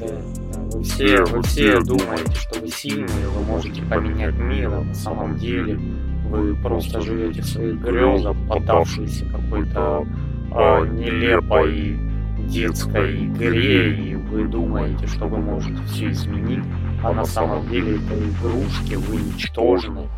Да, вы все, вы все думаете, что вы сильные, вы можете поменять мир, а на самом деле. вы просто живете в своих грезах, поддавшись какой-то а, нелепой детской игре, и вы думаете, что вы можете все изменить, а на самом деле это игрушки, вы ничтожны.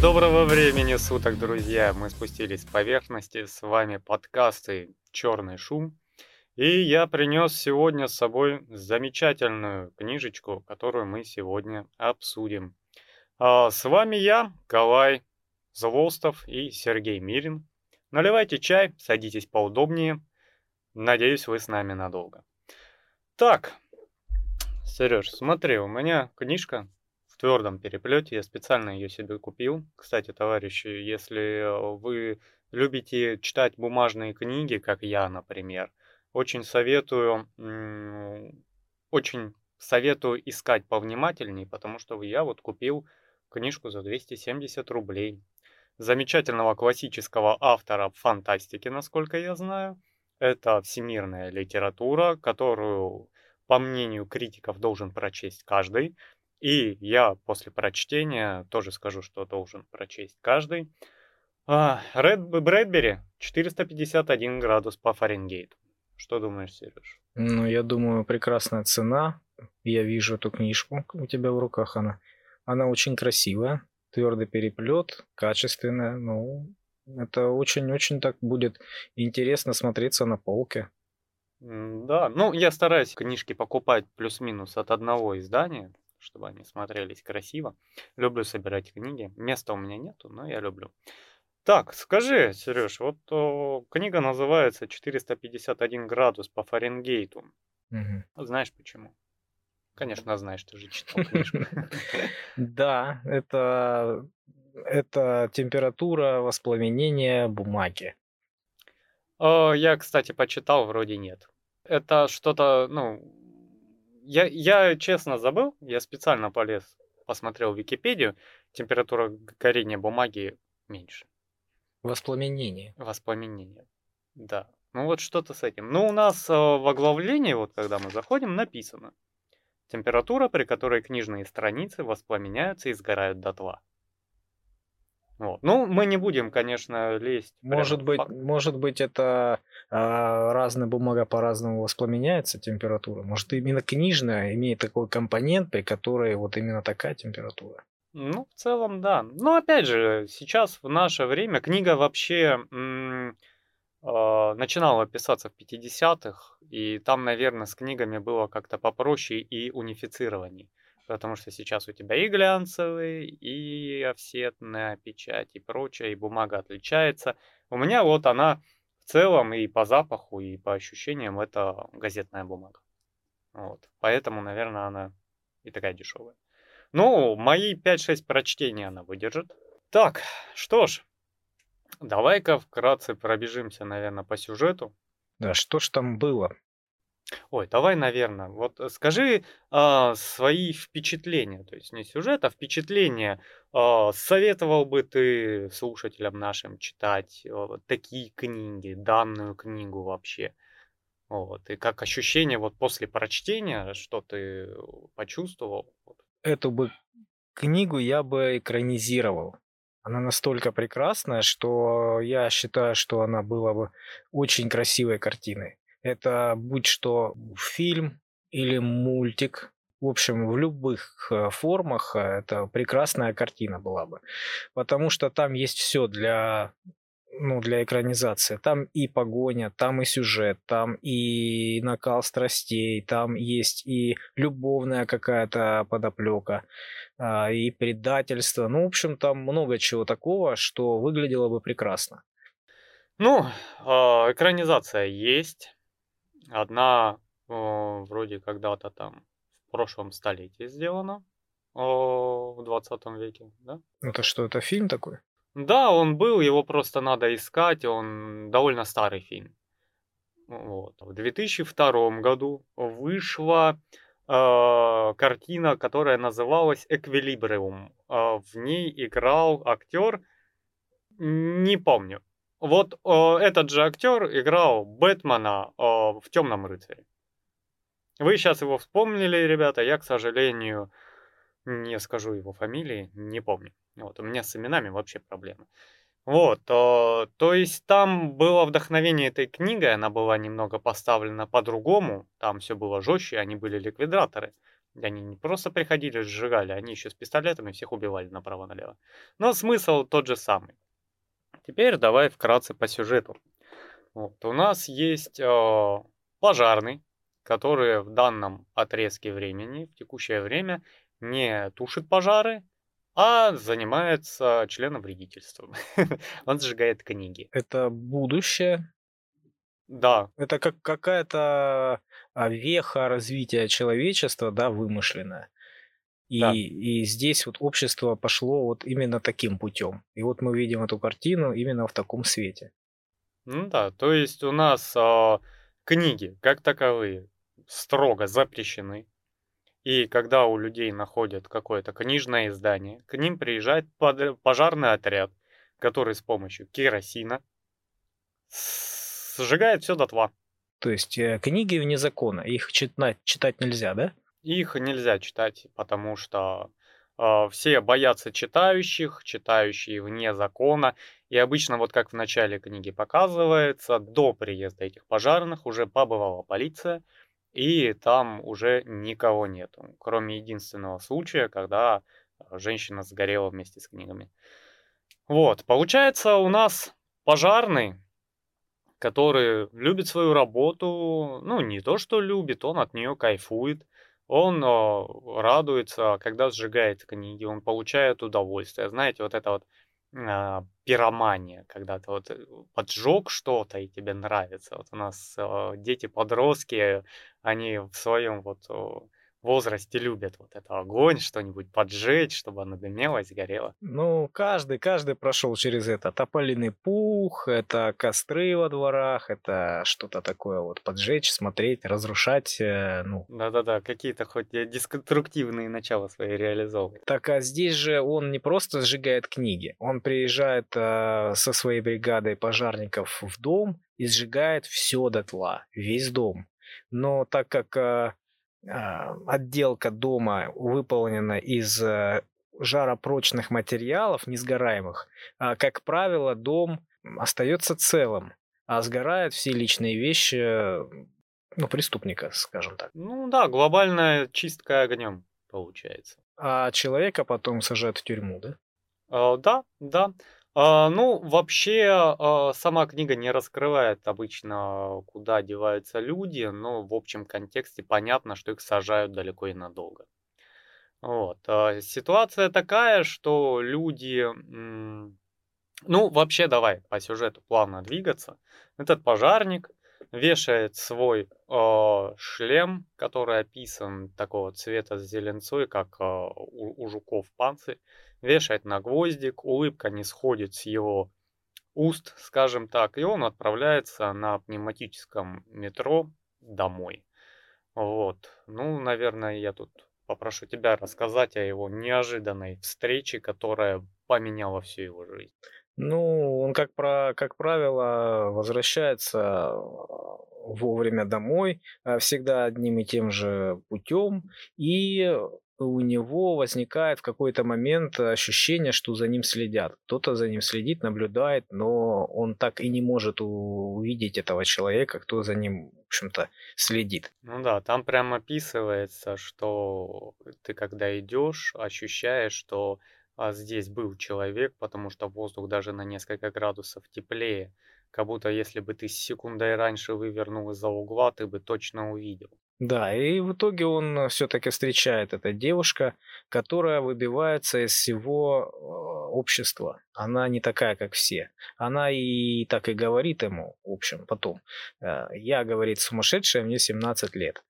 Доброго времени суток, друзья! Мы спустились с поверхности, с вами подкасты «Черный шум». И я принес сегодня с собой замечательную книжечку, которую мы сегодня обсудим. А с вами я, Калай Злостов и Сергей Мирин. Наливайте чай, садитесь поудобнее. Надеюсь, вы с нами надолго. Так, Сереж, смотри, у меня книжка твердом переплете. Я специально ее себе купил. Кстати, товарищи, если э, вы любите читать бумажные книги, как я, например, очень советую, очень советую искать повнимательней, потому что я вот купил книжку за 270 рублей. Замечательного классического автора фантастики, насколько я знаю. Это всемирная литература, которую, по мнению критиков, должен прочесть каждый. И я после прочтения тоже скажу, что должен прочесть каждый. Ред Брэдбери 451 градус по Фаренгейту. Что думаешь, Сереж? Ну, я думаю, прекрасная цена. Я вижу эту книжку у тебя в руках. Она, она очень красивая, твердый переплет, качественная. Ну, это очень-очень так будет интересно смотреться на полке. Да, ну я стараюсь книжки покупать плюс-минус от одного издания чтобы они смотрелись красиво. Люблю собирать книги. Места у меня нету, но я люблю. Так, скажи, Сереж, вот о, книга называется «451 градус по Фаренгейту». Угу. Знаешь почему? Конечно, знаешь, ты же читал книжку. Да, это, это температура воспламенения бумаги. Я, кстати, почитал, вроде нет. Это что-то, ну, я, я честно забыл, я специально полез, посмотрел Википедию, температура горения бумаги меньше. Воспламенение. Воспламенение, да. Ну вот что-то с этим. Ну у нас э, в оглавлении, вот когда мы заходим, написано. Температура, при которой книжные страницы воспламеняются и сгорают дотла. Вот. Ну, мы не будем, конечно, лезть. Может быть, факт. может быть, это а, разная бумага по-разному воспламеняется температура. Может, именно книжная имеет такой компонент, при которой вот именно такая температура. Ну, в целом, да. Но опять же, сейчас в наше время книга вообще м- э, начинала писаться в 50-х, и там, наверное, с книгами было как-то попроще и унифицированней потому что сейчас у тебя и глянцевые, и офсетная печать, и прочее, и бумага отличается. У меня вот она в целом и по запаху, и по ощущениям это газетная бумага. Вот. Поэтому, наверное, она и такая дешевая. Ну, мои 5-6 прочтений она выдержит. Так, что ж, давай-ка вкратце пробежимся, наверное, по сюжету. Да, что ж там было? Ой, давай, наверное, вот э, скажи а, свои впечатления, то есть не сюжет, а впечатления. А, советовал бы ты слушателям нашим читать а, такие книги, данную книгу вообще? Вот, и как ощущение вот после прочтения, что ты почувствовал? Эту бы книгу я бы экранизировал. Она настолько прекрасная, что я считаю, что она была бы очень красивой картиной. Это будь что фильм или мультик, в общем, в любых э, формах э, это прекрасная картина была бы. Потому что там есть все для ну, для экранизации. Там и погоня, там и сюжет, там и накал страстей, там есть и любовная какая-то подоплека, а, и предательство. Ну, в общем, там много чего такого, что выглядело бы прекрасно. Ну, а, экранизация есть. Одна о, вроде когда-то там в прошлом столетии сделана, о, в 20 веке, да? Это что, это фильм такой? Да, он был, его просто надо искать, он довольно старый фильм. Вот. В 2002 году вышла э, картина, которая называлась «Эквилибриум». Э, в ней играл актер, не помню. Вот э, этот же актер играл Бэтмена э, в «Темном рыцаре». Вы сейчас его вспомнили, ребята, я, к сожалению, не скажу его фамилии, не помню. Вот, у меня с именами вообще проблемы. Вот, э, то есть там было вдохновение этой книги, она была немного поставлена по-другому, там все было жестче, они были ликвидаторы. Они не просто приходили, сжигали, они еще с пистолетами всех убивали направо-налево. Но смысл тот же самый. Теперь давай вкратце по сюжету. Вот, у нас есть э, пожарный, который в данном отрезке времени, в текущее время, не тушит пожары, а занимается членовредительством. Он сжигает книги. Это будущее. Да. Это как какая-то а, веха развития человечества, да, вымышленная. И, да. и здесь вот общество пошло вот именно таким путем. И вот мы видим эту картину именно в таком свете. Ну да, то есть у нас э, книги как таковые строго запрещены. И когда у людей находят какое-то книжное издание, к ним приезжает пожарный отряд, который с помощью керосина сжигает все дотла. То есть э, книги вне закона, их читать, читать нельзя, да? Их нельзя читать, потому что э, все боятся читающих, читающие вне закона. И обычно, вот как в начале книги показывается, до приезда этих пожарных уже побывала полиция, и там уже никого нету, кроме единственного случая, когда э, женщина сгорела вместе с книгами. Вот, получается у нас пожарный, который любит свою работу, ну не то что любит, он от нее кайфует, он э, радуется, когда сжигает книги, он получает удовольствие. Знаете, вот это вот э, пиромания, когда ты вот э, поджег что-то и тебе нравится. Вот у нас э, дети-подростки, они в своем вот возрасте любят вот это огонь, что-нибудь поджечь, чтобы оно дымелось, горело. Ну, каждый, каждый прошел через это. Тополиный пух, это костры во дворах, это что-то такое вот поджечь, смотреть, разрушать, э, ну. Да-да-да, какие-то хоть деструктивные начала свои реализовывать. Так, а здесь же он не просто сжигает книги, он приезжает э, со своей бригадой пожарников в дом и сжигает все дотла, весь дом. Но так как э, отделка дома выполнена из э, жаропрочных материалов, несгораемых, а, как правило, дом остается целым, а сгорают все личные вещи ну, преступника, скажем так. Ну да, глобальная чистка огнем получается. А человека потом сажают в тюрьму, да? А, да, да. А, ну, вообще, а, сама книга не раскрывает обычно, куда деваются люди, но в общем контексте понятно, что их сажают далеко и надолго. Вот. а, Ситуация такая, что люди... Ну, вообще, давай по сюжету плавно двигаться. Этот пожарник вешает свой э, шлем, который описан такого цвета с зеленцой, как э, у, у жуков панцирь вешает на гвоздик, улыбка не сходит с его уст, скажем так, и он отправляется на пневматическом метро домой. Вот. Ну, наверное, я тут попрошу тебя рассказать о его неожиданной встрече, которая поменяла всю его жизнь. Ну, он, как, про, как правило, возвращается вовремя домой, а всегда одним и тем же путем, и у него возникает в какой-то момент ощущение, что за ним следят. Кто-то за ним следит, наблюдает, но он так и не может увидеть этого человека, кто за ним, в общем-то, следит. Ну да, там прям описывается, что ты когда идешь, ощущаешь, что а, здесь был человек, потому что воздух даже на несколько градусов теплее. Как будто если бы ты секундой раньше вывернул из-за угла, ты бы точно увидел. Да, и в итоге он все-таки встречает эта девушка, которая выбивается из всего э, общества. Она не такая, как все. Она и так и говорит ему, в общем, потом. «Э, я, говорит, сумасшедшая, мне 17 лет.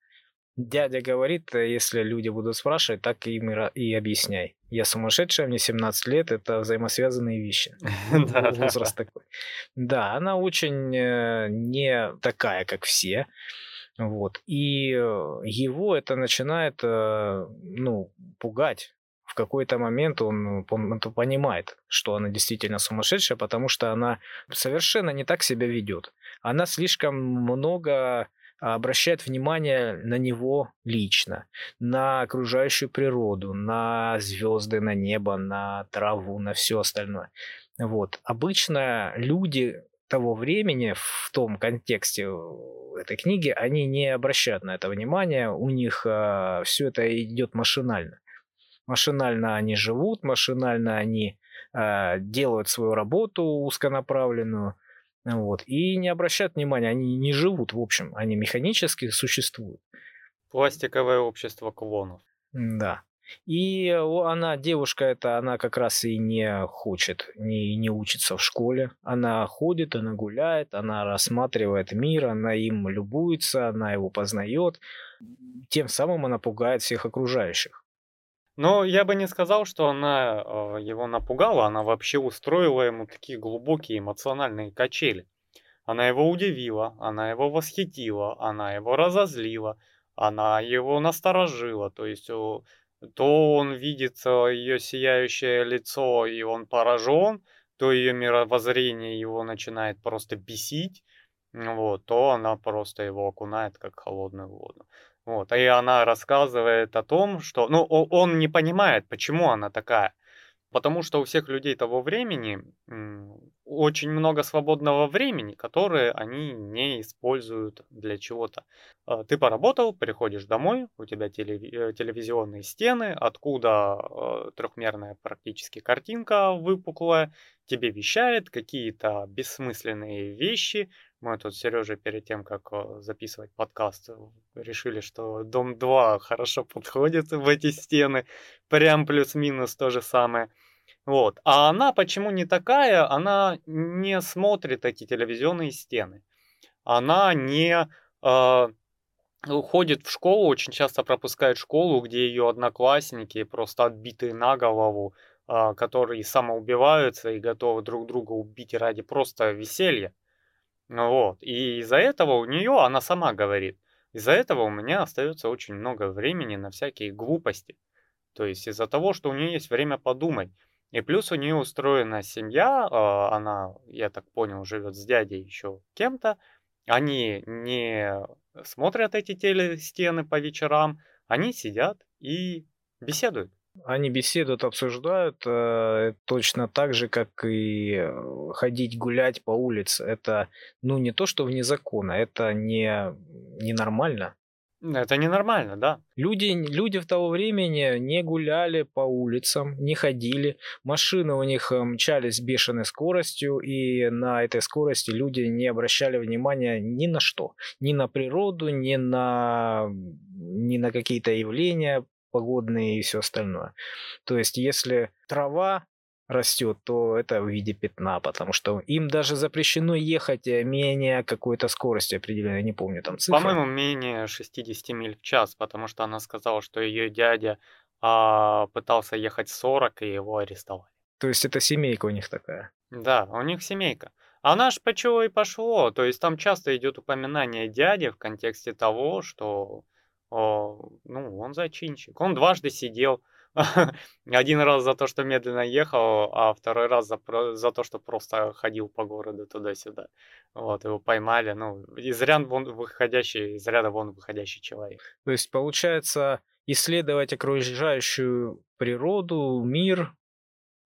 Дядя говорит, э, если люди будут спрашивать, так им и, объясняй. Я сумасшедшая, мне 17 лет, это взаимосвязанные вещи. Возраст такой. Да, она очень э, не такая, как все. Вот. И э, его это начинает, ну, пугать в какой-то момент он понимает, что она действительно сумасшедшая, потому что она совершенно не так себя ведет. Она слишком много обращает внимание на него лично, на окружающую природу, на звезды, на небо, на траву, на все остальное. Вот. Обычно люди того времени в том контексте э, этой книги, они не обращают на это внимания, у них э, все это идет машинально. Машинально они живут, машинально они э, делают свою работу узконаправленную, вот, и не обращают внимания, они не живут, в общем, они механически существуют. Пластиковое общество клонов. Да. И она, девушка эта, она как раз и не хочет, не, не учится в школе. Она ходит, она гуляет, она рассматривает мир, она им любуется, она его познает. Тем самым она пугает всех окружающих. Но я бы не сказал, что она э, его напугала, она вообще устроила ему такие глубокие эмоциональные качели. Она его удивила, она его восхитила, она его разозлила, она его насторожила. То есть то он видит ее сияющее лицо, и он поражен, то ее мировоззрение его начинает просто бесить, вот, то она просто его окунает как холодную воду. Вот, и она рассказывает о том, что, ну, он не понимает, почему она такая. Потому что у всех людей того времени очень много свободного времени, которое они не используют для чего-то. А, ты поработал, приходишь домой, у тебя э, телевизионные стены, откуда э, трехмерная практически картинка выпуклая, тебе вещает какие-то бессмысленные вещи, мы тут с Сережей перед тем, как э, записывать подкаст, э, решили, что Дом 2 хорошо подходит в эти стены. Прям плюс-минус то же самое. Вот. А она почему не такая? Она не смотрит эти телевизионные стены. Она не э, ходит в школу, очень часто пропускает школу, где ее одноклассники просто отбитые на голову, э, которые самоубиваются и готовы друг друга убить ради просто веселья. Ну вот. И из-за этого у нее, она сама говорит, из-за этого у меня остается очень много времени на всякие глупости. То есть из-за того, что у нее есть время подумать. И плюс у нее устроена семья, а, она, я так понял, живет с дядей еще кем-то. Они не смотрят эти телестены по вечерам, они сидят и беседуют. Они беседуют, обсуждают э, точно так же, как и э, ходить гулять по улице. Это, ну, не то, что вне закона, это не, не нормально. Это ненормально, да. Люди, люди в того времени не гуляли по улицам, не ходили. Машины у них э, мчались с бешеной скоростью, и на этой скорости люди не обращали внимания ни на что. Ни на природу, ни на, ни на какие-то явления погодные и все остальное. То есть, если трава растет, то это в виде пятна, потому что им даже запрещено ехать э, менее какой-то скорости определенной, я не помню там цифры. По-моему, менее 60 миль в час, потому что она сказала, что ее дядя а, пытался ехать 40 и его арестовали. То есть это семейка у них такая? Да, у них семейка. Она ж почему и пошло, то есть там часто идет упоминание дяди в контексте того, что ну, он зачинщик. Он дважды сидел. Один раз за то, что медленно ехал, а второй раз за, за то, что просто ходил по городу туда-сюда. Вот, его поймали. Ну, из ряда вон выходящий, из ряда вон выходящий человек. То есть, получается, исследовать окружающую природу, мир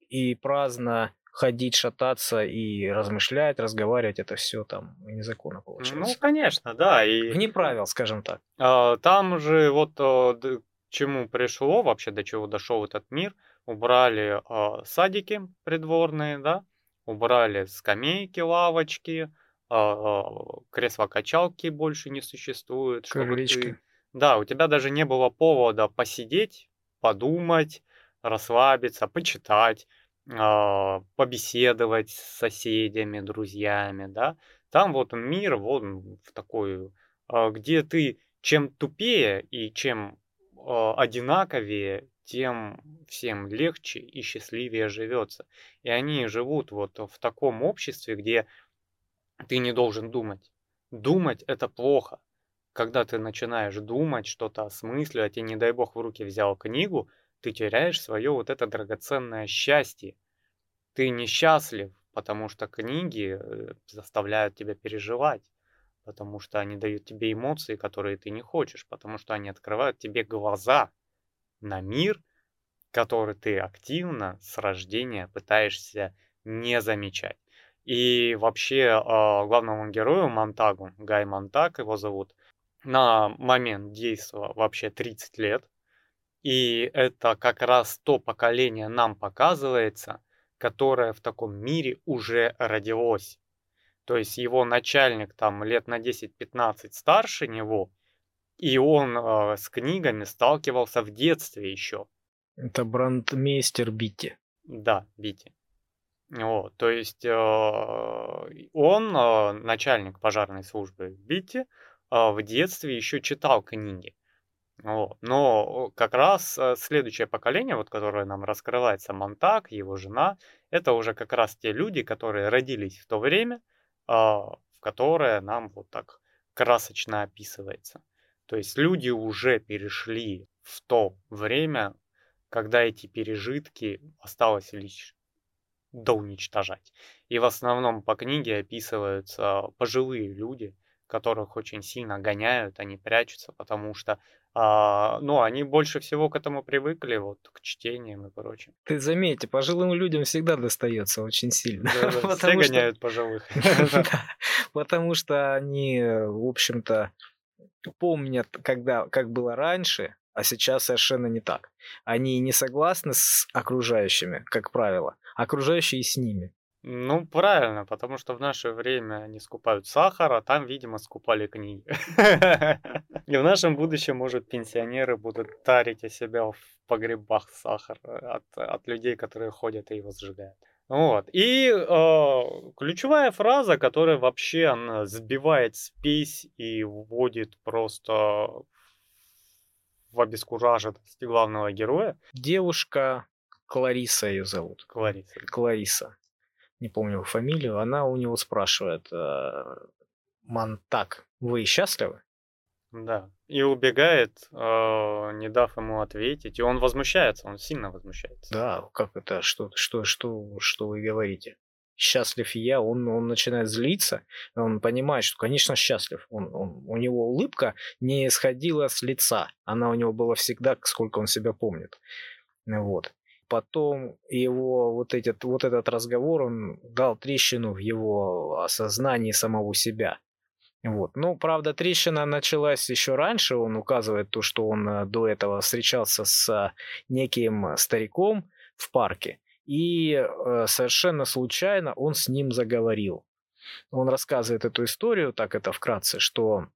и праздно ходить, шататься и размышлять, разговаривать, это все там незаконно Ну, получается. конечно, да. И Вне правил, скажем так. а, там же вот а, к чему пришло, вообще до чего дошел этот мир, убрали а, садики придворные, да, убрали скамейки, лавочки, кресла-качалки больше не существует. чтобы Крылечки. ты- Да, у тебя даже не было повода посидеть, подумать, расслабиться, почитать побеседовать с соседями, друзьями, да. Там вот мир, вот в такой, а, где ты чем тупее и чем э, одинаковее, тем всем легче и счастливее живется. И они живут вот в таком обществе, где ты не должен думать. Думать это плохо. Когда ты начинаешь думать, что-то осмысливать, и не дай бог в руки взял книгу, ты теряешь свое вот это драгоценное счастье. Ты несчастлив, потому что книги э, заставляют тебя переживать, потому что они дают тебе эмоции, которые ты не хочешь, потому что они открывают тебе глаза на мир, который ты активно с рождения пытаешься не замечать. И вообще а, главному герою Монтагу, Гай Монтаг его зовут, на момент действия вообще 30 лет. И это как раз то поколение нам показывается, которое в таком мире уже родилось. То есть его начальник там лет на 10-15 старше него, и он э, с книгами сталкивался в детстве еще. Это брандмейстер Битти. Да, Битти. Вот, то есть э, он, э, начальник пожарной службы Битти, э, в детстве еще читал книги. Но как раз э, следующее поколение, вот, которое нам раскрывается, Монтак, его жена, это уже как раз те люди, которые родились в то время, а, в которое нам вот так красочно описывается. То есть люди уже перешли в то время, когда эти пережитки осталось лишь доуничтожать. И в основном по книге описываются пожилые люди, которых очень сильно гоняют, они прячутся, потому что а, ну, они больше всего к этому привыкли, вот, к чтениям и прочим. Ты заметь, пожилым людям всегда достается очень сильно. Да, все гоняют пожилых. Потому что они, в общем-то, помнят, когда, как было раньше, а сейчас совершенно не так. Они не согласны с окружающими, как правило, окружающие с ними. Ну, правильно, потому что в наше время они скупают сахар, а там, видимо, скупали книги. И в нашем будущем, может, пенсионеры будут тарить о себя в погребах сахар от, от людей, которые ходят и его сжигают. Вот. И э, ключевая фраза, которая вообще она сбивает спесь и вводит просто в обескураженность главного героя. Девушка Клариса ее зовут. Клариса. Клариса не помню его фамилию, она у него спрашивает, э, Мантак, вы счастливы? Да. И убегает, э, не дав ему ответить. И он возмущается, он сильно возмущается. Да, как это, что, что, что, что вы говорите? Счастлив я, он, он начинает злиться, он понимает, что, конечно, счастлив. Он, он, у него улыбка не сходила с лица, она у него была всегда, сколько он себя помнит. Вот потом его вот этот, вот этот разговор, он дал трещину в его осознании самого себя. Вот. Ну, правда, трещина началась еще раньше. Он указывает то, что он э, до этого встречался с неким стариком в парке. И э, совершенно случайно он с ним заговорил. Он рассказывает эту историю, так это вкратце, что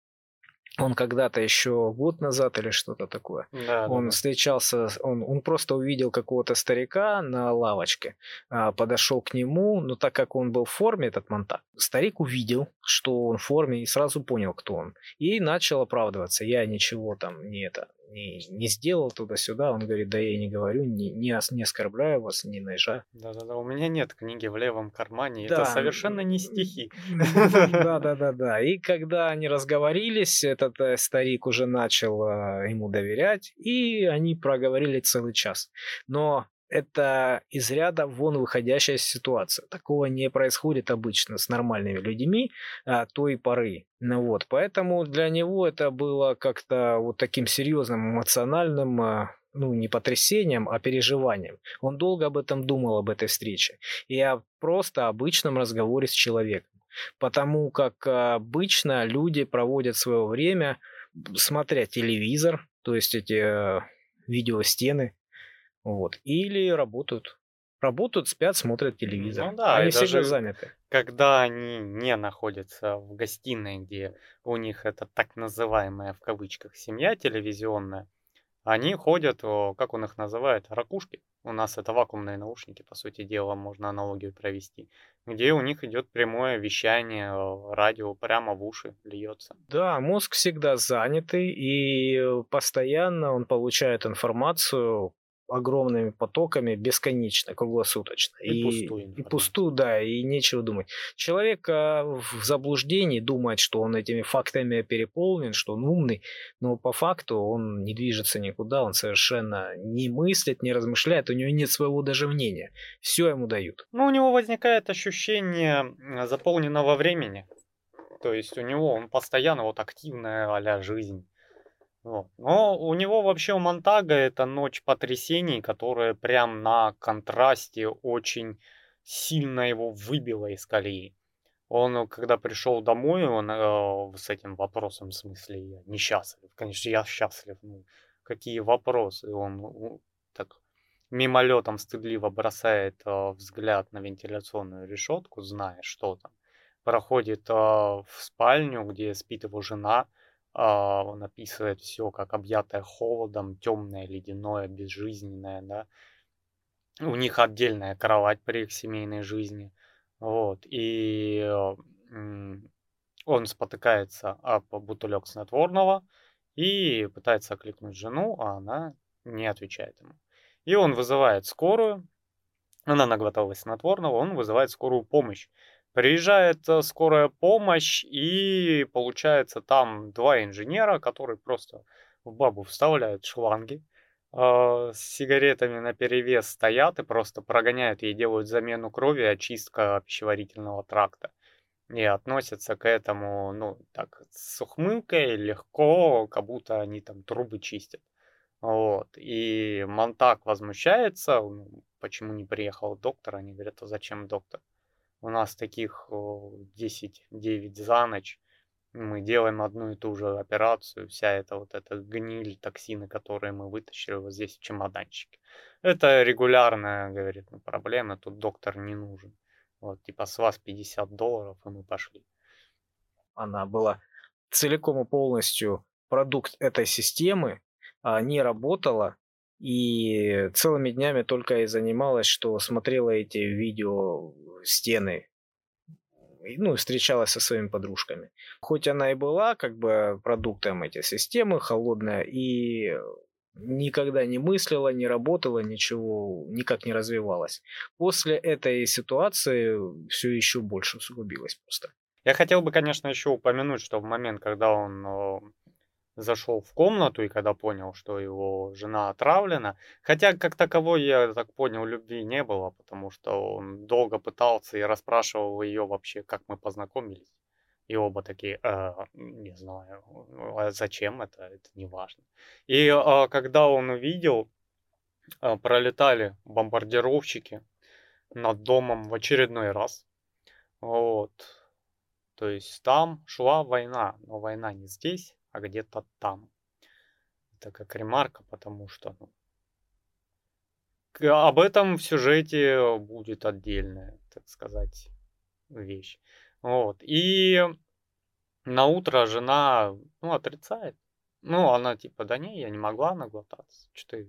он когда-то еще год назад или что-то такое, да, он да, встречался, он, он просто увидел какого-то старика на лавочке, а, подошел к нему, но так как он был в форме, этот монтак, старик увидел, что он в форме и сразу понял, кто он, и начал оправдываться, я ничего там не это, не, не сделал туда-сюда. Он говорит, да я не говорю, не, не, не оскорбляю вас, не наезжаю. Да-да-да, у меня нет книги в левом кармане, да. это совершенно не стихи. Да-да-да-да. И когда они разговорились, этот э, старик уже начал э, ему доверять, и они проговорили целый час. Но это из ряда вон выходящая ситуация. Такого не происходит обычно с нормальными людьми а, той поры. Ну вот, поэтому для него это было как-то вот таким серьезным эмоциональным, а, ну не потрясением, а переживанием. Он долго об этом думал, об этой встрече. И о просто обычном разговоре с человеком. Потому как обычно люди проводят свое время, смотря телевизор, то есть эти э, видеостены, вот. Или работают. Работают, спят, смотрят телевизор. Ну да, они всегда заняты. Когда они не находятся в гостиной, где у них это так называемая в кавычках семья телевизионная, Они ходят, как он их называет, ракушки. У нас это вакуумные наушники, по сути дела, можно аналогию провести, где у них идет прямое вещание, радио прямо в уши льется. Да, мозг всегда занятый, и постоянно он получает информацию огромными потоками бесконечно, круглосуточно. И, и пустую. И пустую, да, и нечего думать. Человек а, в заблуждении думает, что он этими фактами переполнен, что он умный, но по факту он не движется никуда, он совершенно не мыслит, не размышляет, у него нет своего даже мнения. Все ему дают. Ну, у него возникает ощущение заполненного времени. То есть у него он постоянно вот активная а жизнь. Вот. Но у него вообще у Монтага это ночь потрясений, которая прям на контрасте очень сильно его выбила из колеи. Он, когда пришел домой, он э, с этим вопросом, в смысле, я несчастлив. Конечно, я счастлив. Ну, какие вопросы? Он так мимолетом стыдливо бросает э, взгляд на вентиляционную решетку, зная, что там. Проходит э, в спальню, где спит его жена, он описывает все как объятое холодом, темное, ледяное, безжизненное, да. У них отдельная кровать при их семейной жизни. Вот. И он спотыкается об бутылек снотворного и пытается окликнуть жену, а она не отвечает ему. И он вызывает скорую, она наглоталась снотворного, он вызывает скорую помощь. Приезжает э, скорая помощь, и получается там два инженера, которые просто в бабу вставляют шланги, э, с сигаретами на перевес стоят и просто прогоняют ей, делают замену крови, очистка пищеварительного тракта. И относятся к этому, ну, так, с ухмылкой, легко, как будто они там трубы чистят. Вот. И Монтак возмущается, ну, почему не приехал доктор. Они говорят, а зачем доктор? У нас таких 10-9 за ночь. Мы делаем одну и ту же операцию. Вся эта вот эта гниль, токсины, которые мы вытащили вот здесь в чемоданчике. Это регулярная, говорит, ну, проблема. Тут доктор не нужен. Вот, типа с вас 50 долларов, и мы пошли. Она была целиком и полностью продукт этой системы, а не работала и целыми днями только и занималась, что смотрела эти видео стены, ну, встречалась со своими подружками. Хоть она и была как бы продуктом этой системы, холодная, и никогда не мыслила, не работала, ничего никак не развивалась. После этой ситуации все еще больше усугубилось просто. Я хотел бы, конечно, еще упомянуть, что в момент, когда он зашел в комнату и когда понял, что его жена отравлена, хотя как таковой, я так понял, любви не было, потому что он долго пытался и расспрашивал ее вообще, как мы познакомились. И оба такие, э, не знаю, а зачем это, это не важно. И э, когда он увидел, э, пролетали бомбардировщики над домом в очередной раз. Вот. То есть там шла война, но война не здесь, а где-то там. Это как ремарка, потому что ну, об этом в сюжете будет отдельная, так сказать, вещь. Вот. И на утро жена ну, отрицает. Ну, она типа, да не, я не могла наглотаться. Что ты,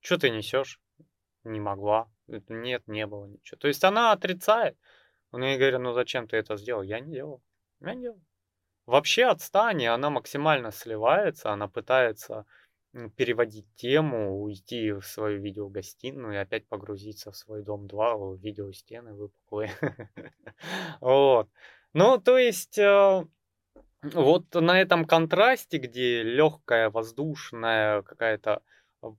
что ты несешь? Не могла. Нет, не было ничего. То есть она отрицает. Он ей говорит, ну зачем ты это сделал? Я не делал. Я не делал. Вообще отстань, она максимально сливается, она пытается переводить тему, уйти в свою видеогостиную и опять погрузиться в свой дом 2, видеостены выпуклые. Вот. Ну, то есть, э, вот на этом контрасте, где легкая, воздушная, какая-то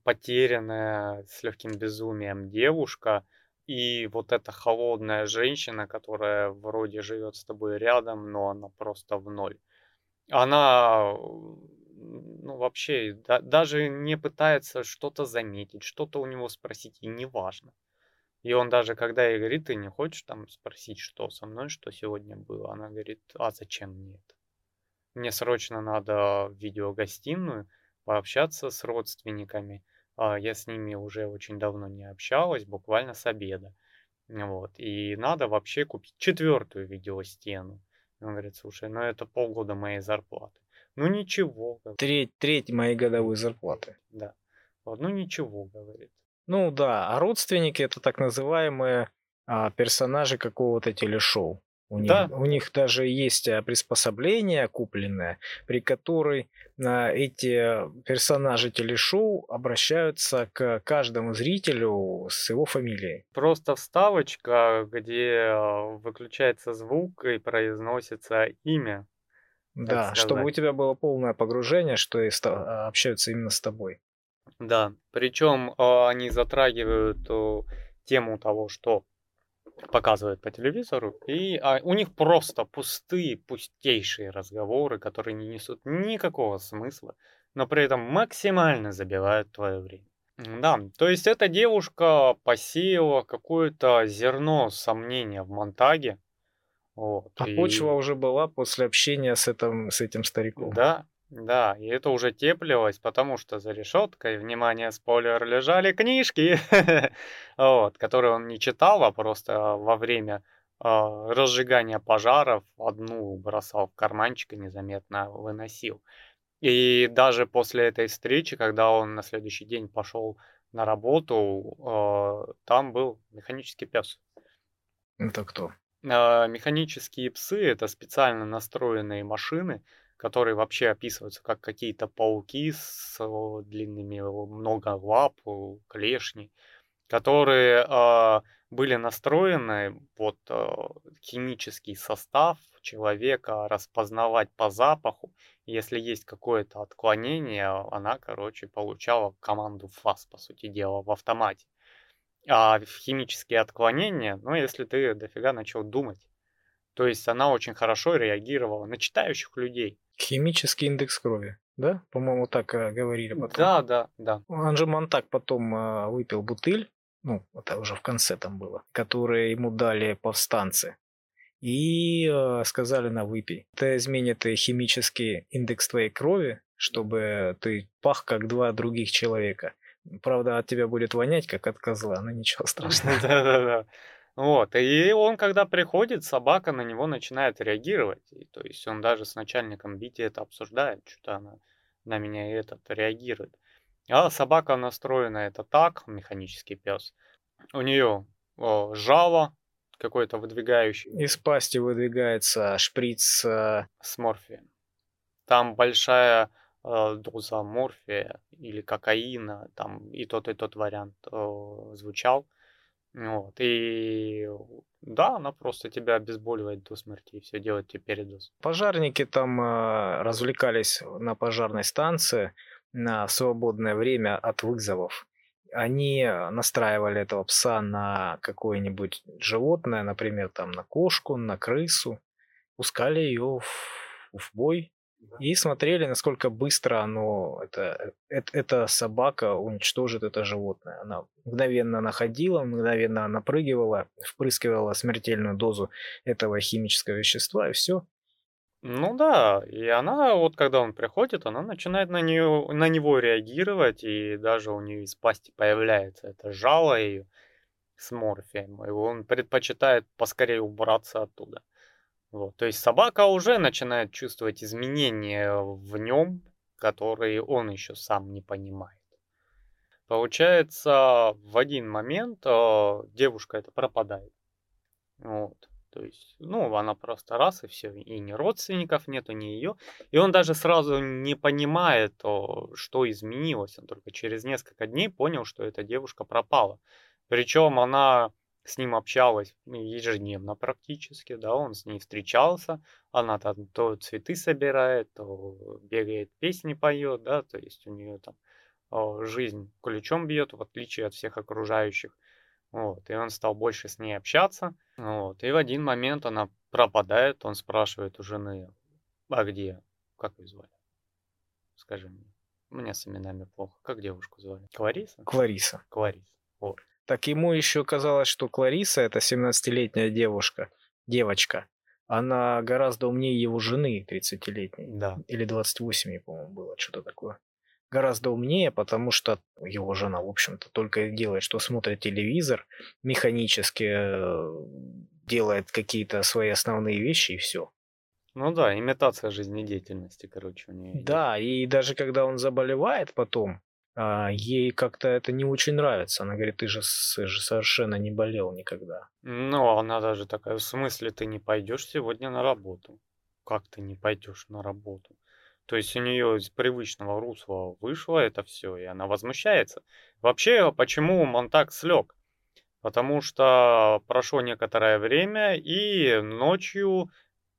потерянная, с легким безумием девушка, и вот эта холодная женщина, которая вроде живет с тобой рядом, но она просто в ноль. Она, ну, вообще, да, даже не пытается что-то заметить, что-то у него спросить, и не важно. И он даже, когда ей говорит, ты не хочешь там спросить, что со мной, что сегодня было, она говорит, а зачем мне это? Мне срочно надо в видеогостиную пообщаться с родственниками, я с ними уже очень давно не общалась, буквально с обеда. Вот. И надо вообще купить четвертую видеостену. Он говорит, слушай, ну это полгода моей зарплаты. Ну ничего. Треть, треть моей годовой зарплаты. Да. Вот, ну ничего, говорит. Ну да, а родственники это так называемые а, персонажи какого-то телешоу. У них, Да, у них даже есть а, приспособление купленное, при которой а, эти персонажи телешоу обращаются к каждому зрителю с его фамилией. просто вставочка, где э, выключается звук и произносится имя, Да, чтобы у тебя было полное погружение, что и а, общаются именно с тобой. Да, причем а, они затрагивают э, тему того, что показывают по телевизору, и а, у них просто пустые, пустейшие разговоры, которые не несут никакого смысла, но при этом максимально забивают твое время. Да, то есть эта девушка посеяла какое-то зерно сомнения в монтаге, вот, А и почва уже была после общения с, этим, с этим стариком. да, да, и это уже теплилось, потому что за решеткой, внимание, спойлер, лежали книжки, вот, которые он не читал, а просто во время а, разжигания пожаров одну бросал в карманчик и незаметно выносил. И даже после этой встречи, когда он на следующий день пошел на работу, а, там был механический пес. Это кто? А, Механические псы это специально настроенные машины, которые вообще описываются как какие-то пауки с э, длинными э, много лап, э, клешни, которые а, были настроены под а, химический состав человека распознавать по запаху. Если есть какое-то отклонение, она, короче, получала команду ФАС, по сути дела, в автомате. А в химические отклонения, ну, если ты дофига начал думать. То есть она очень хорошо реагировала на читающих людей. Химический индекс крови, да? По-моему, так э, говорили потом. Да, да, да. Анжи Монтак потом э, выпил бутыль, ну, это уже в конце там было, которые ему дали повстанцы. И э, сказали на выпей. Это изменит химический индекс твоей крови, чтобы ты пах как два других человека. Правда, от тебя будет вонять, как от козла, но ничего страшного. Да-да-да. Вот. И он, когда приходит, собака на него начинает реагировать. И, то есть он даже с начальником Бити это обсуждает, что-то она на меня и этот реагирует. А собака настроена это так, механический пес. У нее жало какое-то выдвигающее Из пасти выдвигается шприц э, с морфием. Там большая э, доза морфия или кокаина, там и тот, и тот вариант э, звучал. Вот. И да, она просто тебя обезболивает до смерти и все делает тебе передоз. Пожарники там э, развлекались на пожарной станции на свободное время от вызовов. Они настраивали этого пса на какое-нибудь животное, например, там на кошку, на крысу, пускали ее в, в бой и смотрели, насколько быстро оно, это, это, эта собака уничтожит это животное. Она мгновенно находила, мгновенно напрыгивала, впрыскивала смертельную дозу этого химического вещества, и все. Ну да, и она, вот когда он приходит, она начинает на, нее, на него реагировать, и даже у нее из пасти появляется это жало ее с морфием, и он предпочитает поскорее убраться оттуда. Вот. То есть собака уже начинает чувствовать изменения в нем, которые он еще сам не понимает. Получается, в один момент э, девушка это пропадает. Вот. То есть, ну, она просто раз и все, и ни родственников нету, ни ее. И он даже сразу не понимает, что изменилось. Он только через несколько дней понял, что эта девушка пропала. Причем она с ним общалась ежедневно практически, да, он с ней встречался, она там то цветы собирает, то бегает, песни поет, да, то есть у нее там о, жизнь ключом бьет, в отличие от всех окружающих. Вот, и он стал больше с ней общаться. Вот, и в один момент она пропадает, он спрашивает у жены, а где, как ее звали? Скажи мне. Меня с именами плохо. Как девушку звали? Клариса? Клариса. Клариса. Вот. Так ему еще казалось, что Клариса, это 17-летняя девушка, девочка, она гораздо умнее его жены 30-летней. Да. Или 28, ей, по-моему, было, что-то такое. Гораздо умнее, потому что его жена, в общем-то, только и делает, что смотрит телевизор, механически э, делает какие-то свои основные вещи и все. Ну да, имитация жизнедеятельности, короче, у нее. Да, и даже когда он заболевает потом, а ей как-то это не очень нравится. Она говорит, ты же, же совершенно не болел никогда. Ну, она даже такая, в смысле ты не пойдешь сегодня на работу? Как ты не пойдешь на работу? То есть у нее из привычного русла вышло это все, и она возмущается. Вообще, почему Монтак слег? Потому что прошло некоторое время, и ночью,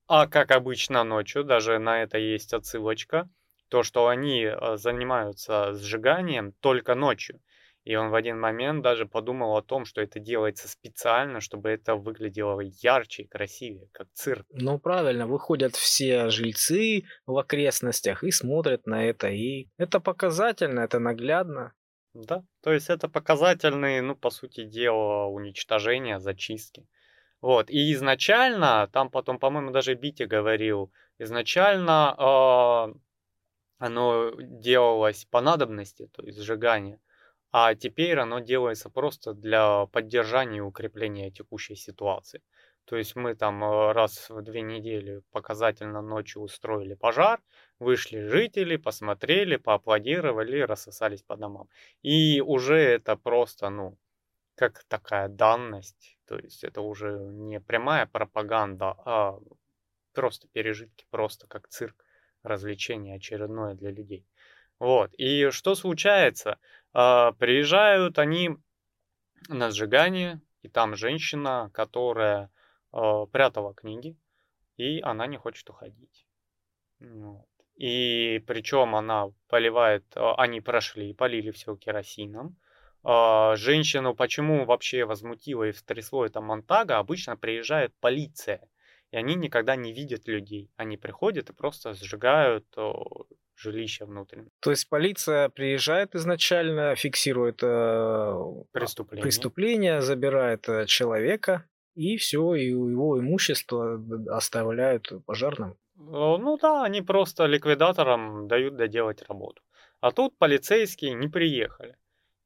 а как обычно ночью, даже на это есть отсылочка, то, что они э, занимаются сжиганием только ночью. И он в один момент даже подумал о том, что это делается специально, чтобы это выглядело ярче и красивее, как цирк. Ну, правильно, выходят все жильцы в окрестностях и смотрят на это. И это показательно, это наглядно. Да, то есть это показательные, ну, по сути дела, уничтожения, зачистки. Вот, и изначально, там потом, по-моему, даже Бити говорил, изначально э, оно делалось по надобности, то есть сжигание. А теперь оно делается просто для поддержания и укрепления текущей ситуации. То есть мы там э, раз в две недели показательно ночью устроили пожар, вышли жители, посмотрели, поаплодировали, рассосались по домам. И уже это просто, ну, как такая данность. То есть это уже не прямая пропаганда, а просто пережитки, просто как цирк, развлечение очередное для людей. Вот. И что случается? А, приезжают они на сжигание, и там женщина, которая а, прятала книги, и она не хочет уходить. Вот. И причем она поливает, а, они прошли, полили все керосином. Женщину почему вообще возмутило и встрясло это Монтага, обычно приезжает полиция, и они никогда не видят людей. Они приходят и просто сжигают жилища внутреннего. То есть полиция приезжает изначально, фиксирует э, преступление. преступление, забирает э, человека, и все, и его имущество оставляют пожарным. Ну да, они просто ликвидаторам дают доделать работу. А тут полицейские не приехали.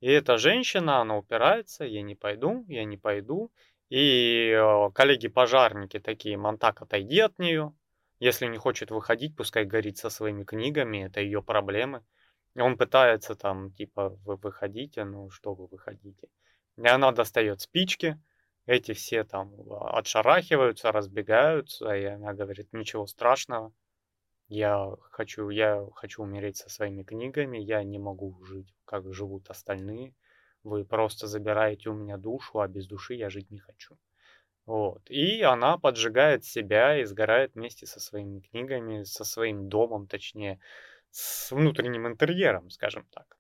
И эта женщина, она упирается, я не пойду, я не пойду. И э, коллеги-пожарники такие, Монтак, отойди от нее, если не хочет выходить, пускай горит со своими книгами, это ее проблемы. Он пытается там, типа, вы выходите, ну что вы выходите. И она достает спички, эти все там отшарахиваются, разбегаются, и она говорит, ничего страшного, я хочу, я хочу умереть со своими книгами, я не могу жить, как живут остальные. Вы просто забираете у меня душу, а без души я жить не хочу. Вот. И она поджигает себя и сгорает вместе со своими книгами, со своим домом, точнее, с внутренним интерьером, скажем так.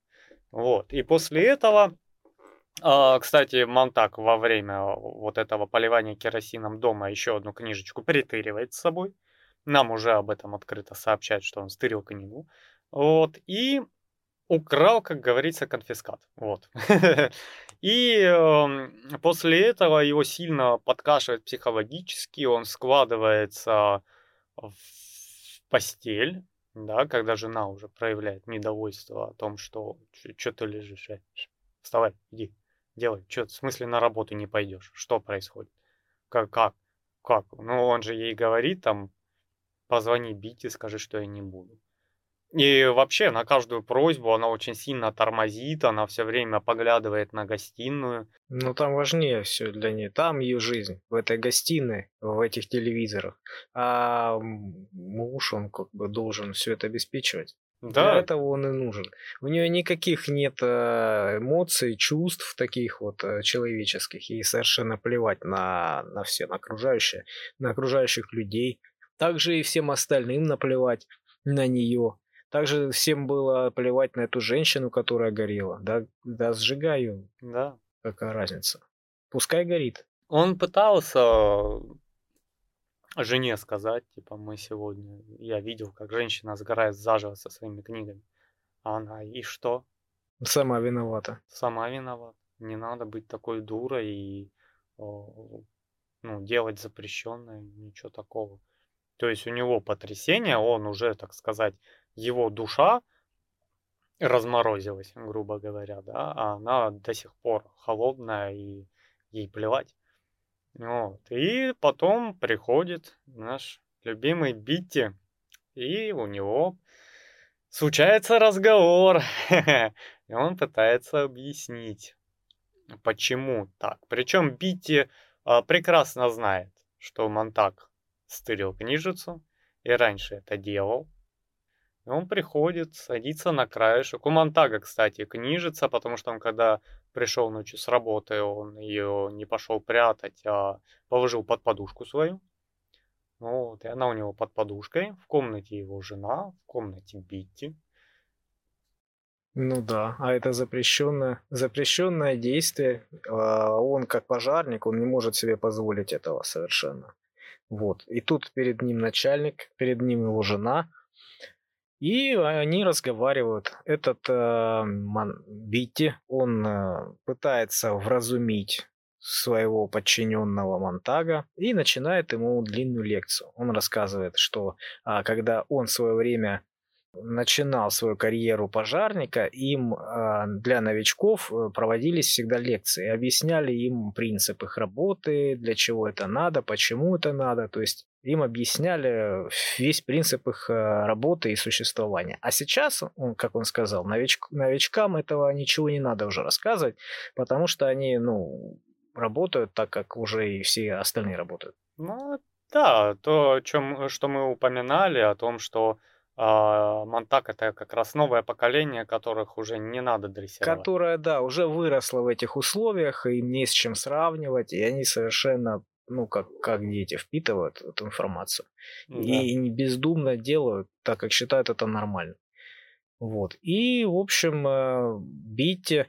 Вот. И после этого, а, кстати, Монтак во время вот этого поливания керосином дома еще одну книжечку притыривает с собой. Нам уже об этом открыто сообщают, что он стырил книгу. Вот. И украл, как говорится, конфискат. Вот. И э, после этого его сильно подкашивает психологически, он складывается в постель, да, когда жена уже проявляет недовольство о том, что что ты лежишь, э, вставай, иди, делай, что, в смысле на работу не пойдешь, что происходит, как, как, как, ну он же ей говорит там, позвони Бите, скажи, что я не буду. И вообще на каждую просьбу она очень сильно тормозит, она все время поглядывает на гостиную. Ну там важнее все для нее. Там ее жизнь, в этой гостиной, в этих телевизорах. А муж, он как бы должен все это обеспечивать. Да. Для этого он и нужен. У нее никаких нет э, эмоций, чувств таких вот э, человеческих. И совершенно плевать на, на все, на окружающее, на окружающих людей. Также и всем остальным наплевать на нее. Также всем было плевать на эту женщину, которая горела. Да, да сжигаю. Да. Какая разница? Пускай горит. Он пытался жене сказать, типа, мы сегодня... Я видел, как женщина сгорает заживо со своими книгами. А она, и что? Сама виновата. Сама виновата. Не надо быть такой дурой и ну, делать запрещенное, ничего такого. То есть у него потрясение, он уже, так сказать, его душа разморозилась, грубо говоря, да, а она до сих пор холодная и ей плевать. Вот. И потом приходит наш любимый Битти, и у него случается разговор, и он пытается объяснить, почему так. Причем Битти а, прекрасно знает, что Монтак стырил книжицу, и раньше это делал. Он приходит, садится на краешек. У Монтага, кстати, книжица, потому что он когда пришел ночью с работы, он ее не пошел прятать, а положил под подушку свою. Вот, и она у него под подушкой, в комнате его жена, в комнате Битти. Ну да, а это запрещенное, запрещенное действие. А он как пожарник, он не может себе позволить этого совершенно. Вот. И тут перед ним начальник, перед ним его жена. И они разговаривают. Этот э, Ман, Битти, он э, пытается вразумить своего подчиненного Монтага и начинает ему длинную лекцию. Он рассказывает, что а, когда он в свое время начинал свою карьеру пожарника, им а, для новичков э, проводились всегда лекции, объясняли им принцип их работы, для чего это надо, почему это надо, то есть им объясняли весь принцип их э, работы и существования. А сейчас, как он сказал, нович, новичкам этого ничего не надо уже рассказывать, потому что они, ну, работают так, как уже и все остальные работают. Ну, да, то, о чем, что мы упоминали, о том, что а, Монтак это как раз новое поколение, которых уже не надо дрессировать. Которое, да, уже выросло в этих условиях, и не с чем сравнивать, и они совершенно, ну, как, как дети, впитывают эту информацию. Да. И не бездумно делают, так как считают это нормально. Вот. И, в общем, э, Битти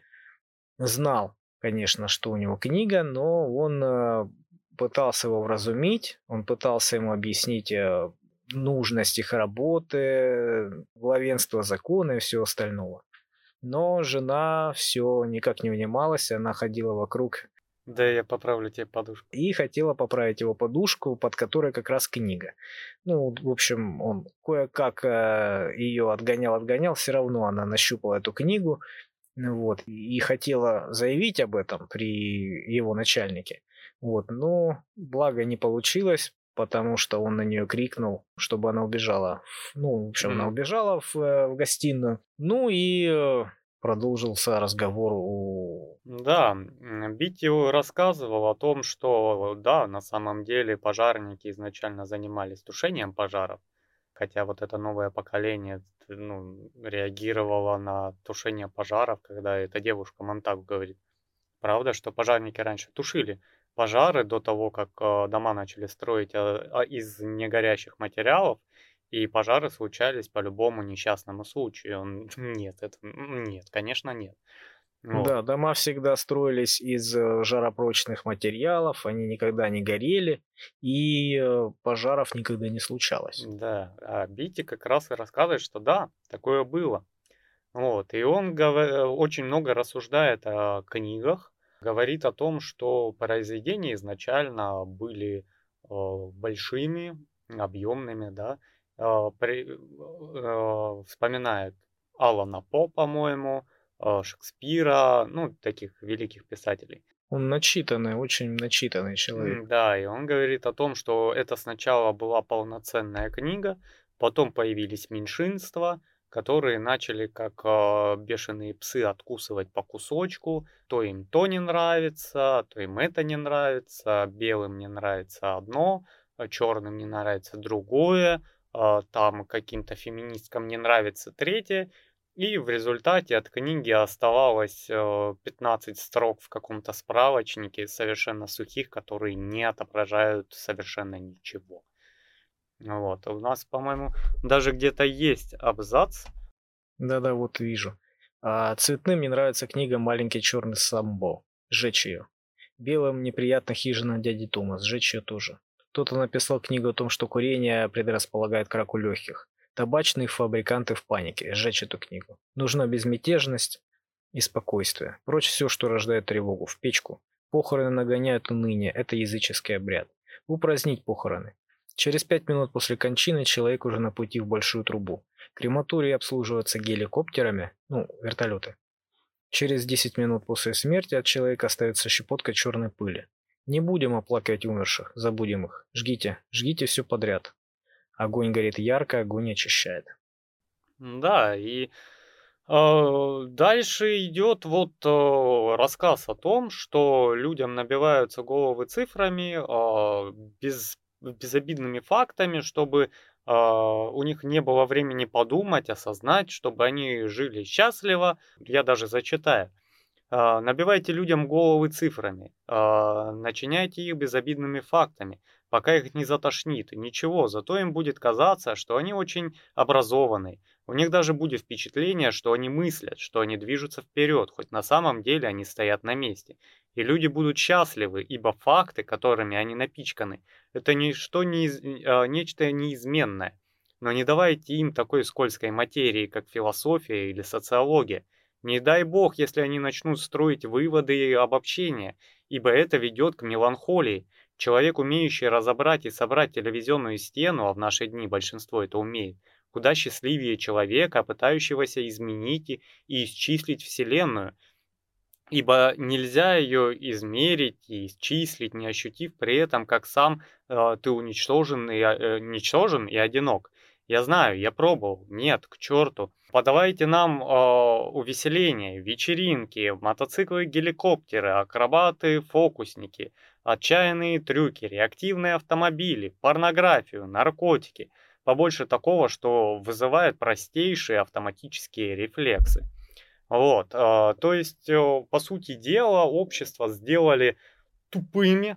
знал, конечно, что у него книга, но он э, пытался его вразумить, он пытался ему объяснить э, нужность их работы, главенство закона и все остального. Но жена все никак не унималась, она ходила вокруг. Да, я поправлю тебе подушку. И хотела поправить его подушку, под которой как раз книга. Ну, в общем, он кое-как э, ее отгонял-отгонял, все равно она нащупала эту книгу, вот, и хотела заявить об этом при его начальнике. Вот, но благо не получилось, потому что он на нее крикнул, чтобы она убежала. Ну, в общем, mm-hmm. она убежала в, э, в гостиную. Ну и э, продолжился разговор у... Да, Битти рассказывал о том, что да, на самом деле пожарники изначально занимались тушением пожаров, хотя вот это новое поколение ну, реагировало на тушение пожаров, когда эта девушка Монтак говорит, правда, что пожарники раньше тушили пожары до того, как э, дома начали строить э, а, из негорящих материалов, и пожары случались по любому несчастному случаю. Нет, это нет, конечно, нет. Вот. Да, дома всегда строились из э, жаропрочных материалов, они никогда не горели, и пожаров никогда не случалось. Да, а Бити как раз и рассказывает, что да, такое было. Вот, и он очень много рассуждает о книгах, говорит о том, что произведения изначально были э, большими, объемными, да, э, при, э, вспоминает Алана По, по-моему, Шекспира, ну, таких великих писателей. Он начитанный, очень начитанный человек. Да, и он говорит о том, что это сначала была полноценная книга, потом появились меньшинства, которые начали как э, бешеные псы откусывать по кусочку. То им то не нравится, то им это не нравится, белым не нравится одно, а черным не нравится другое, э, там каким-то феминисткам не нравится третье. И в результате от книги оставалось э, 15 строк в каком-то справочнике, совершенно сухих, которые не отображают совершенно ничего. Вот. У нас, по-моему, даже где-то есть абзац. Да-да, вот вижу. А цветным мне нравится книга «Маленький черный самбо». Сжечь ее. Белым неприятно хижина дяди Тума. Сжечь ее тоже. Кто-то написал книгу о том, что курение предрасполагает к раку легких. Табачные фабриканты в панике. Сжечь эту книгу. Нужна безмятежность и спокойствие. Прочь все, что рождает тревогу. В печку. Похороны нагоняют уныние. Это языческий обряд. Упразднить похороны. Через пять минут после кончины человек уже на пути в большую трубу. Крематории обслуживаются геликоптерами, ну, вертолеты. Через 10 минут после смерти от человека остается щепотка черной пыли. Не будем оплакивать умерших, забудем их. Жгите, жгите все подряд. Огонь горит ярко, огонь очищает. Да, и а, дальше идет вот а, рассказ о том, что людям набиваются головы цифрами, а, без, безобидными фактами, чтобы у них не было времени подумать, осознать, чтобы они жили счастливо. Я даже зачитаю. Набивайте людям головы цифрами, начиняйте их безобидными фактами, пока их не затошнит. Ничего, зато им будет казаться, что они очень образованы. У них даже будет впечатление, что они мыслят, что они движутся вперед, хоть на самом деле они стоят на месте. И люди будут счастливы, ибо факты, которыми они напичканы, это ничто неиз... А, нечто неизменное. Но не давайте им такой скользкой материи, как философия или социология – не дай бог, если они начнут строить выводы и обобщения, ибо это ведет к меланхолии. Человек, умеющий разобрать и собрать телевизионную стену, а в наши дни большинство это умеет, куда счастливее человека, пытающегося изменить и исчислить Вселенную, ибо нельзя ее измерить и исчислить, не ощутив при этом, как сам э, ты уничтожен и, э, ничтожен и одинок. Я знаю, я пробовал. Нет, к черту. Подавайте нам э, увеселения, вечеринки, мотоциклы, геликоптеры, акробаты, фокусники, отчаянные трюки, реактивные автомобили, порнографию, наркотики. Побольше такого, что вызывает простейшие автоматические рефлексы. Вот, э, то есть, э, по сути дела, общество сделали тупыми,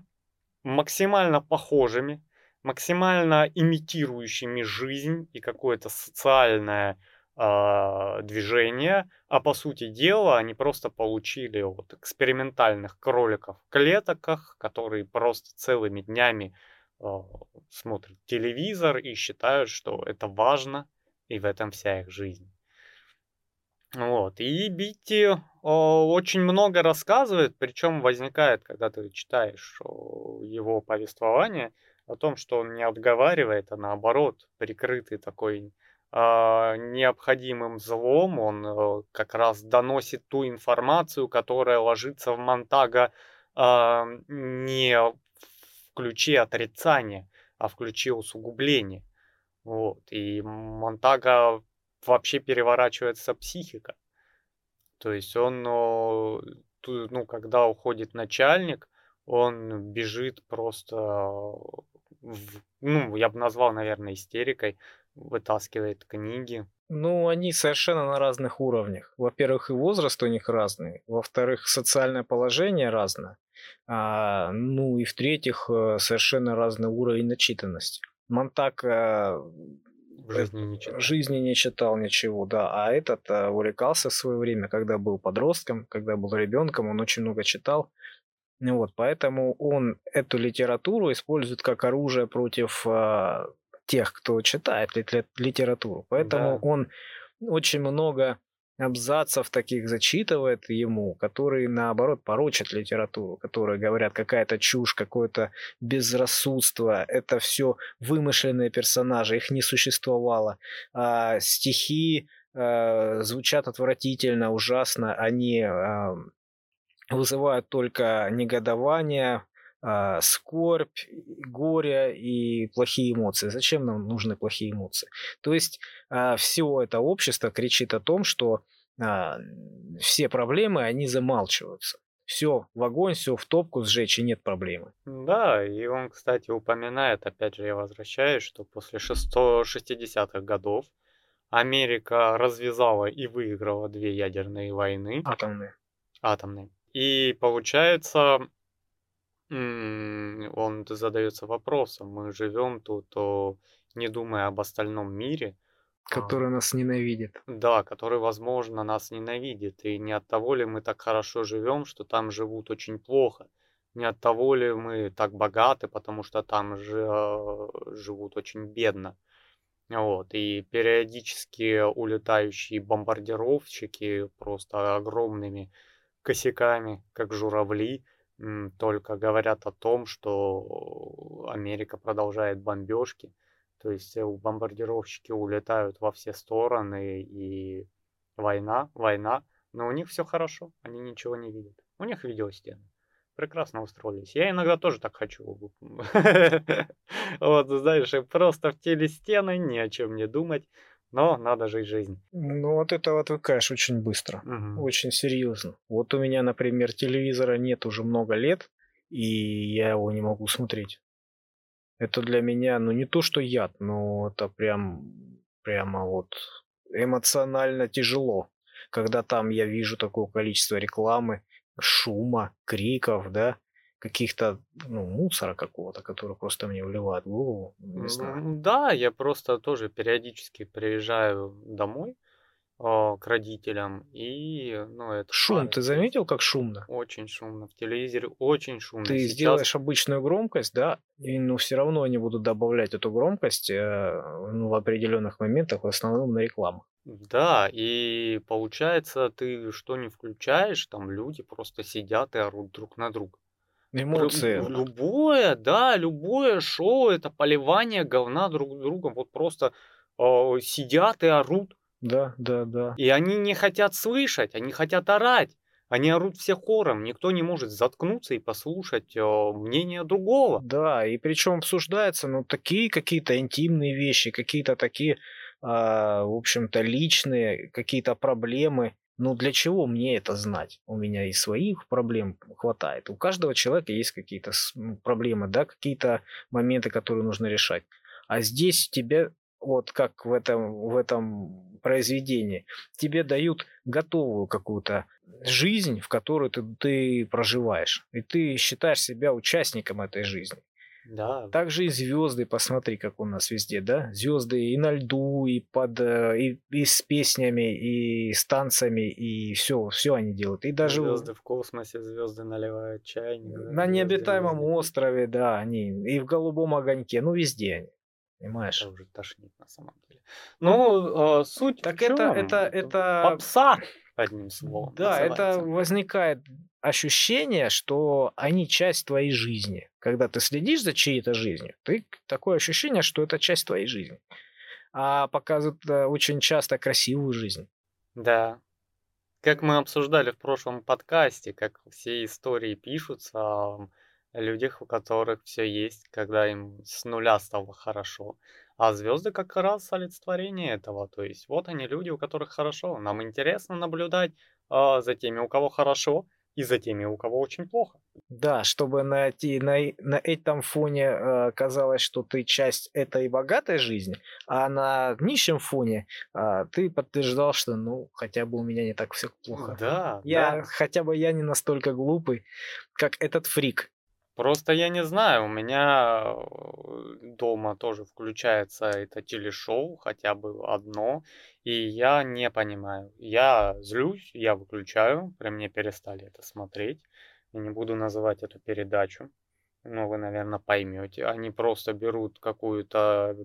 максимально похожими, максимально имитирующими жизнь и какое-то социальное э, движение, а по сути дела они просто получили вот экспериментальных кроликов в клетоках, которые просто целыми днями э, смотрят телевизор и считают, что это важно, и в этом вся их жизнь. Вот. И Битти э, очень много рассказывает, причем возникает, когда ты читаешь его повествование, о том, что он не отговаривает, а наоборот, прикрытый такой э, необходимым злом, он э, как раз доносит ту информацию, которая ложится в Монтага э, не в ключе отрицания, а в ключе усугубления. Вот. И Монтага вообще переворачивается психика. То есть он, ну, когда уходит начальник, он бежит просто ну, я бы назвал, наверное, истерикой, вытаскивает книги. Ну, они совершенно на разных уровнях. Во-первых, и возраст у них разный. Во-вторых, социальное положение разное. А, ну и в-третьих, э, совершенно разный уровень начитанности. Монтак э, в жизни не читал. жизни не читал ничего, да. А этот э, увлекался в свое время, когда был подростком, когда был ребенком, он очень много читал. Вот, поэтому он эту литературу использует как оружие против э, тех, кто читает литературу. Поэтому да. он очень много абзацев таких зачитывает ему, которые, наоборот, порочат литературу, которые говорят, какая-то чушь, какое-то безрассудство, это все вымышленные персонажи, их не существовало. А стихи э, звучат отвратительно, ужасно, они э, вызывают только негодование, а, скорбь, горе и плохие эмоции. Зачем нам нужны плохие эмоции? То есть а, все это общество кричит о том, что а, все проблемы, они замалчиваются. Все в огонь, все в топку сжечь, и нет проблемы. Да, и он, кстати, упоминает, опять же, я возвращаюсь, что после 60-х годов Америка развязала и выиграла две ядерные войны. Атомные. Атомные. И получается, он задается вопросом, мы живем тут, не думая об остальном мире, а Который нас ненавидит. да, который, возможно, нас ненавидит. И не от того ли мы так хорошо живем, что там живут очень плохо. Не от того ли мы так богаты, потому что там же, а, живут очень бедно. Вот. И периодически улетающие бомбардировщики просто огромными косяками, как журавли, только говорят о том, что Америка продолжает бомбежки. То есть э, бомбардировщики улетают во все стороны, и война, война. Но у них все хорошо, они ничего не видят. У них видеостены. Прекрасно устроились. Я иногда тоже так хочу. Вот, знаешь, просто в теле стены, ни о чем не думать. Но надо жить жизнь. Ну, от этого отвыкаешь очень быстро, Мгм. очень серьезно. Вот у меня, например, телевизора нет уже много лет, и я его не могу смотреть. Это для меня, ну, не то что яд, но это прям, прямо вот эмоционально тяжело, когда там я вижу такое количество рекламы, шума, криков, да, каких-то, ну, мусора какого-то, который просто мне вливает в голову, не знаю. Да, я просто тоже периодически приезжаю домой а, к родителям, и, ну, это Шум, пара- ты заметил, как шумно? Очень шумно. В телевизоре очень шумно. Ты Сейчас сделаешь обычную громкость, да, и ну все равно они будут добавлять эту громкость э, ну, в определенных моментах, в основном на рекламу. Да, и получается, ты что не включаешь, там люди просто сидят и орут друг на друга. Эмоции. Любое, да, любое шоу это поливание говна друг другом. Вот просто э, сидят и орут. Да, да, да. И они не хотят слышать, они хотят орать. Они орут все хором. Никто не может заткнуться и послушать э, мнение другого. Да, и причем обсуждаются, ну, такие какие-то интимные вещи, какие-то такие, а, в общем-то, личные, какие-то проблемы. Ну, для чего мне это знать? У меня и своих проблем хватает. У каждого человека есть какие-то проблемы, да, какие-то моменты, которые нужно решать. А здесь тебе, вот как в этом, в этом произведении, тебе дают готовую какую-то жизнь, в которой ты, ты проживаешь. И ты считаешь себя участником этой жизни. Да, Также и звезды, посмотри, как у нас везде, да? Звезды и на льду, и под э, и, и с песнями, и с танцами, и все, все они делают. И даже звезды в космосе, звезды наливают чайник. да, на необитаемом везде. острове, да, они, и в голубом огоньке, ну везде они, понимаешь? Это уже тошнит на самом деле. Ну, э, суть Так это- чём? это- это- попса, одним словом. Да, это называется. возникает ощущение, что они часть твоей жизни. Когда ты следишь за чьей-то жизнью, ты такое ощущение, что это часть твоей жизни. А показывают э, очень часто красивую жизнь. Да. Как мы обсуждали в прошлом подкасте, как все истории пишутся о людях, у которых все есть, когда им с нуля стало хорошо. А звезды как раз олицетворение этого. То есть вот они люди, у которых хорошо. Нам интересно наблюдать а, за теми, у кого хорошо, и за теми, у кого очень плохо. Да, чтобы найти на, на этом фоне э, казалось, что ты часть этой богатой жизни, а на нищем фоне а, ты подтверждал, что ну хотя бы у меня не так все плохо. Да, Я да. хотя бы я не настолько глупый, как этот фрик. Просто я не знаю, у меня э, дома тоже включается это телешоу, хотя бы одно, и я не понимаю. Я злюсь, я выключаю, при мне перестали это смотреть. Я не буду называть эту передачу, но вы, наверное, поймете. Они просто берут какую-то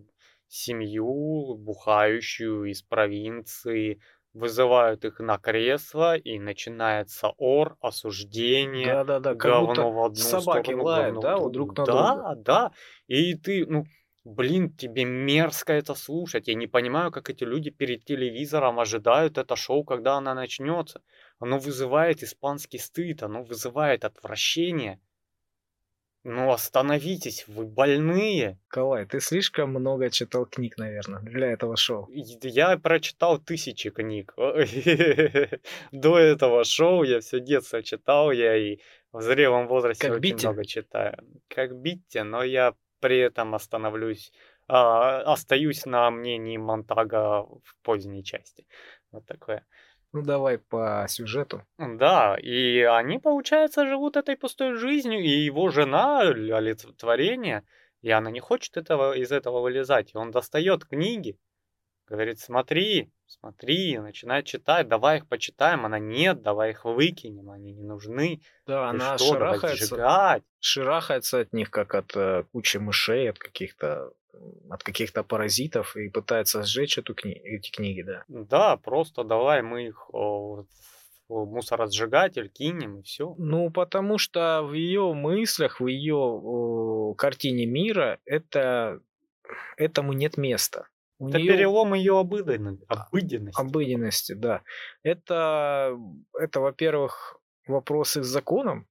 семью бухающую из провинции, вызывают их на кресло, и начинается ор, осуждение, Да-да-да, как будто говно в одну собаки сторону, лают, говно да, вот друг на да, друга. Да, И ты, ну, блин, тебе мерзко это слушать. Я не понимаю, как эти люди перед телевизором ожидают это шоу, когда оно начнется. Оно вызывает испанский стыд, оно вызывает отвращение. Ну, остановитесь, вы больные. Калай, ты слишком много читал книг, наверное, для этого шоу. Я прочитал тысячи книг. До этого шоу я все детство читал, я и в зрелом возрасте Как очень Битти? много читаю. Как Битти, но я при этом остановлюсь, а, остаюсь на мнении Монтага в поздней части. Вот такое. Ну давай по сюжету. Да, и они, получается, живут этой пустой жизнью, и его жена олицетворение, и она не хочет этого, из этого вылезать. И он достает книги, говорит, смотри, смотри, начинает читать, давай их почитаем. Она, нет, давай их выкинем, они не нужны. Да, Ты она что, шарахается, шарахается от них, как от э, кучи мышей, от каких-то от каких-то паразитов и пытается сжечь эту кни- эти книги, да. Да, просто давай мы их о, в мусоросжигатель кинем, и все. Ну, потому что в ее мыслях, в ее картине мира это этому нет места. У Это неё- перелом ее обыденности. обыденности. обыденности, да. Это, это, во-первых, вопросы с законом,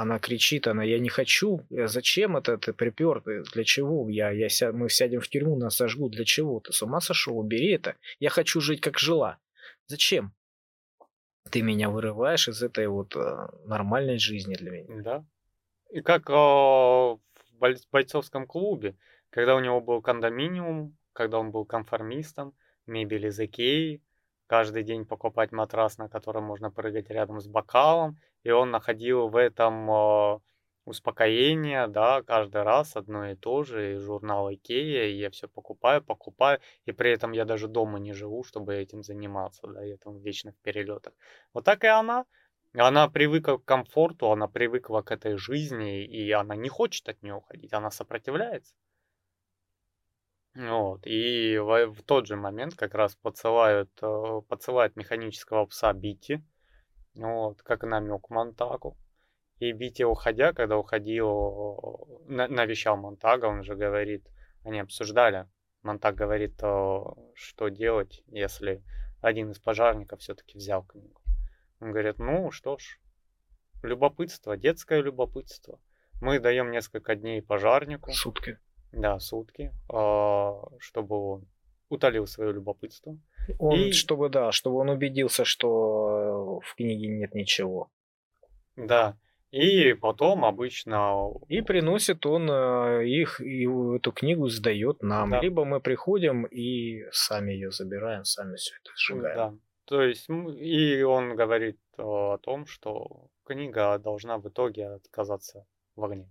Она кричит, она, я не хочу, я, зачем это ты припер, для чего, я, я ся, мы сядем в тюрьму, нас сожгут, для чего, ты с ума сошел, убери это, я хочу жить как жила. Зачем? Ты меня вырываешь из этой вот э, нормальной жизни для меня. Да. И как э, в бойцовском клубе, когда у него был кондоминиум, когда он был конформистом, мебель из Икеи, каждый день покупать матрас, на котором можно прыгать рядом с бокалом, и он находил в этом э, успокоение, да, каждый раз одно и то же, и журнал Икея, и я все покупаю, покупаю, и при этом я даже дома не живу, чтобы этим заниматься, да, я там вечно в перелетах. Вот так и она. Она привыкла к комфорту, она привыкла к этой жизни, и она не хочет от нее уходить, она сопротивляется. Вот. И в, в тот же момент как раз подсылают, э, подсылают механического пса Бити, вот, как намек Монтагу. И Бити, уходя, когда уходил, на, навещал Монтага, он же говорит, они обсуждали, Монтаг говорит, э, что делать, если один из пожарников все-таки взял книгу. Он говорит, ну что ж, любопытство, детское любопытство. Мы даем несколько дней пожарнику. Сутки. Да, сутки, а, чтобы он утолил свое любопытство. Он, и... чтобы, да, чтобы он убедился, что в книге нет ничего. Да. И потом обычно... И приносит он э, их, и эту книгу сдает нам. Да. Либо мы приходим и сами ее забираем, сами все это сжигаем. Да. То есть, и он говорит о том, что книга должна в итоге отказаться в огне.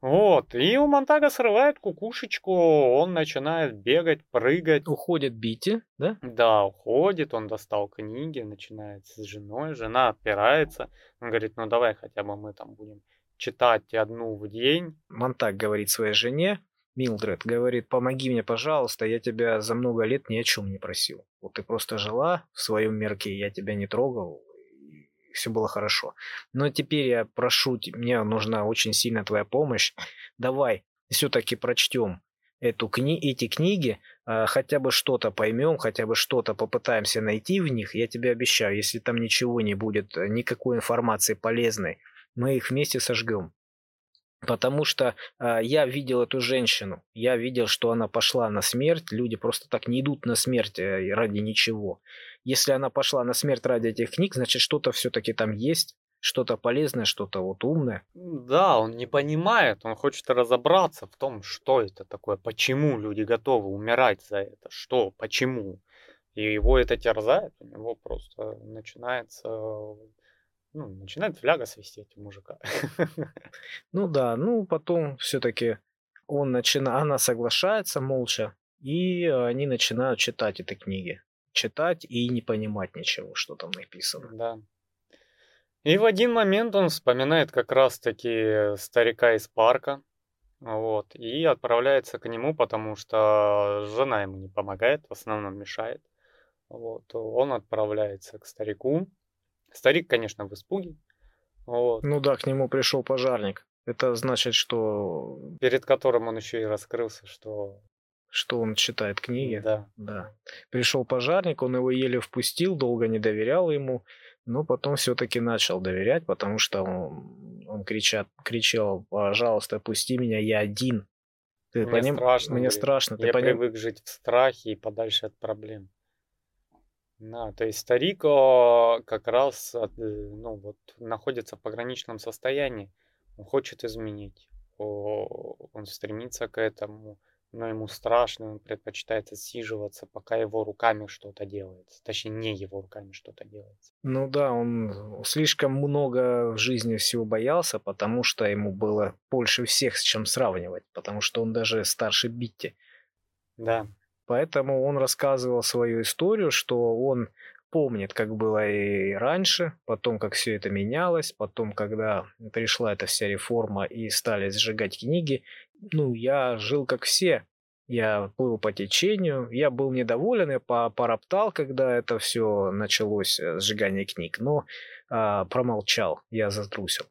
Вот, и у Монтага срывает кукушечку, он начинает бегать, прыгать. Уходит Бити, да? Да, уходит, он достал книги, начинает с женой, жена отпирается. Он говорит, ну давай хотя бы мы там будем читать одну в день. Монтаг говорит своей жене, Милдред говорит, помоги мне, пожалуйста, я тебя за много лет ни о чем не просил. Вот ты просто жила в своем мерке, я тебя не трогал, все было хорошо. Но теперь я прошу, мне нужна очень сильно твоя помощь. Давай все-таки прочтем эту кни эти книги, э, хотя бы что-то поймем, хотя бы что-то попытаемся найти в них. Я тебе обещаю, если там ничего не будет, никакой информации полезной, мы их вместе сожгем. Потому что э, я видел эту женщину, я видел, что она пошла на смерть. Люди просто так не идут на смерть э, ради ничего. Если она пошла на смерть ради этих книг, значит что-то все-таки там есть, что-то полезное, что-то вот умное. Да, он не понимает, он хочет разобраться в том, что это такое, почему люди готовы умирать за это, что, почему. И его это терзает, у него просто начинается ну, начинает фляга свистеть у мужика. Ну да, ну потом все-таки он начинает, она соглашается молча, и они начинают читать эти книги. Читать и не понимать ничего, что там написано. Да. И в один момент он вспоминает как раз-таки старика из парка, вот, и отправляется к нему, потому что жена ему не помогает, в основном мешает. Вот, он отправляется к старику, Старик, конечно, в испуге. Вот. Ну да, к нему пришел пожарник. Это значит, что... Перед которым он еще и раскрылся, что... Что он читает книги. Да. Да. Пришел пожарник, он его еле впустил, долго не доверял ему, но потом все-таки начал доверять, потому что он, он кричат, кричал, пожалуйста, пусти меня, я один. Ты мне поним... страшно. Мне страшно. Я поним... привык жить в страхе и подальше от проблем. Да, то есть старик как раз э, ну, вот, находится в пограничном состоянии. Он хочет изменить. Он стремится к этому, но ему страшно, он предпочитает отсиживаться, пока его руками что-то делается. Точнее, не его руками что-то делается. Ну да, он слишком много в жизни всего боялся, потому что ему было больше всех с чем сравнивать, потому что он даже старше Битти. Да. Поэтому он рассказывал свою историю, что он помнит, как было и раньше, потом, как все это менялось, потом, когда пришла эта вся реформа и стали сжигать книги. Ну, я жил как все. Я плыл по течению, я был недоволен, я пороптал, когда это все началось, э, сжигание книг, но а, промолчал, я затрусил.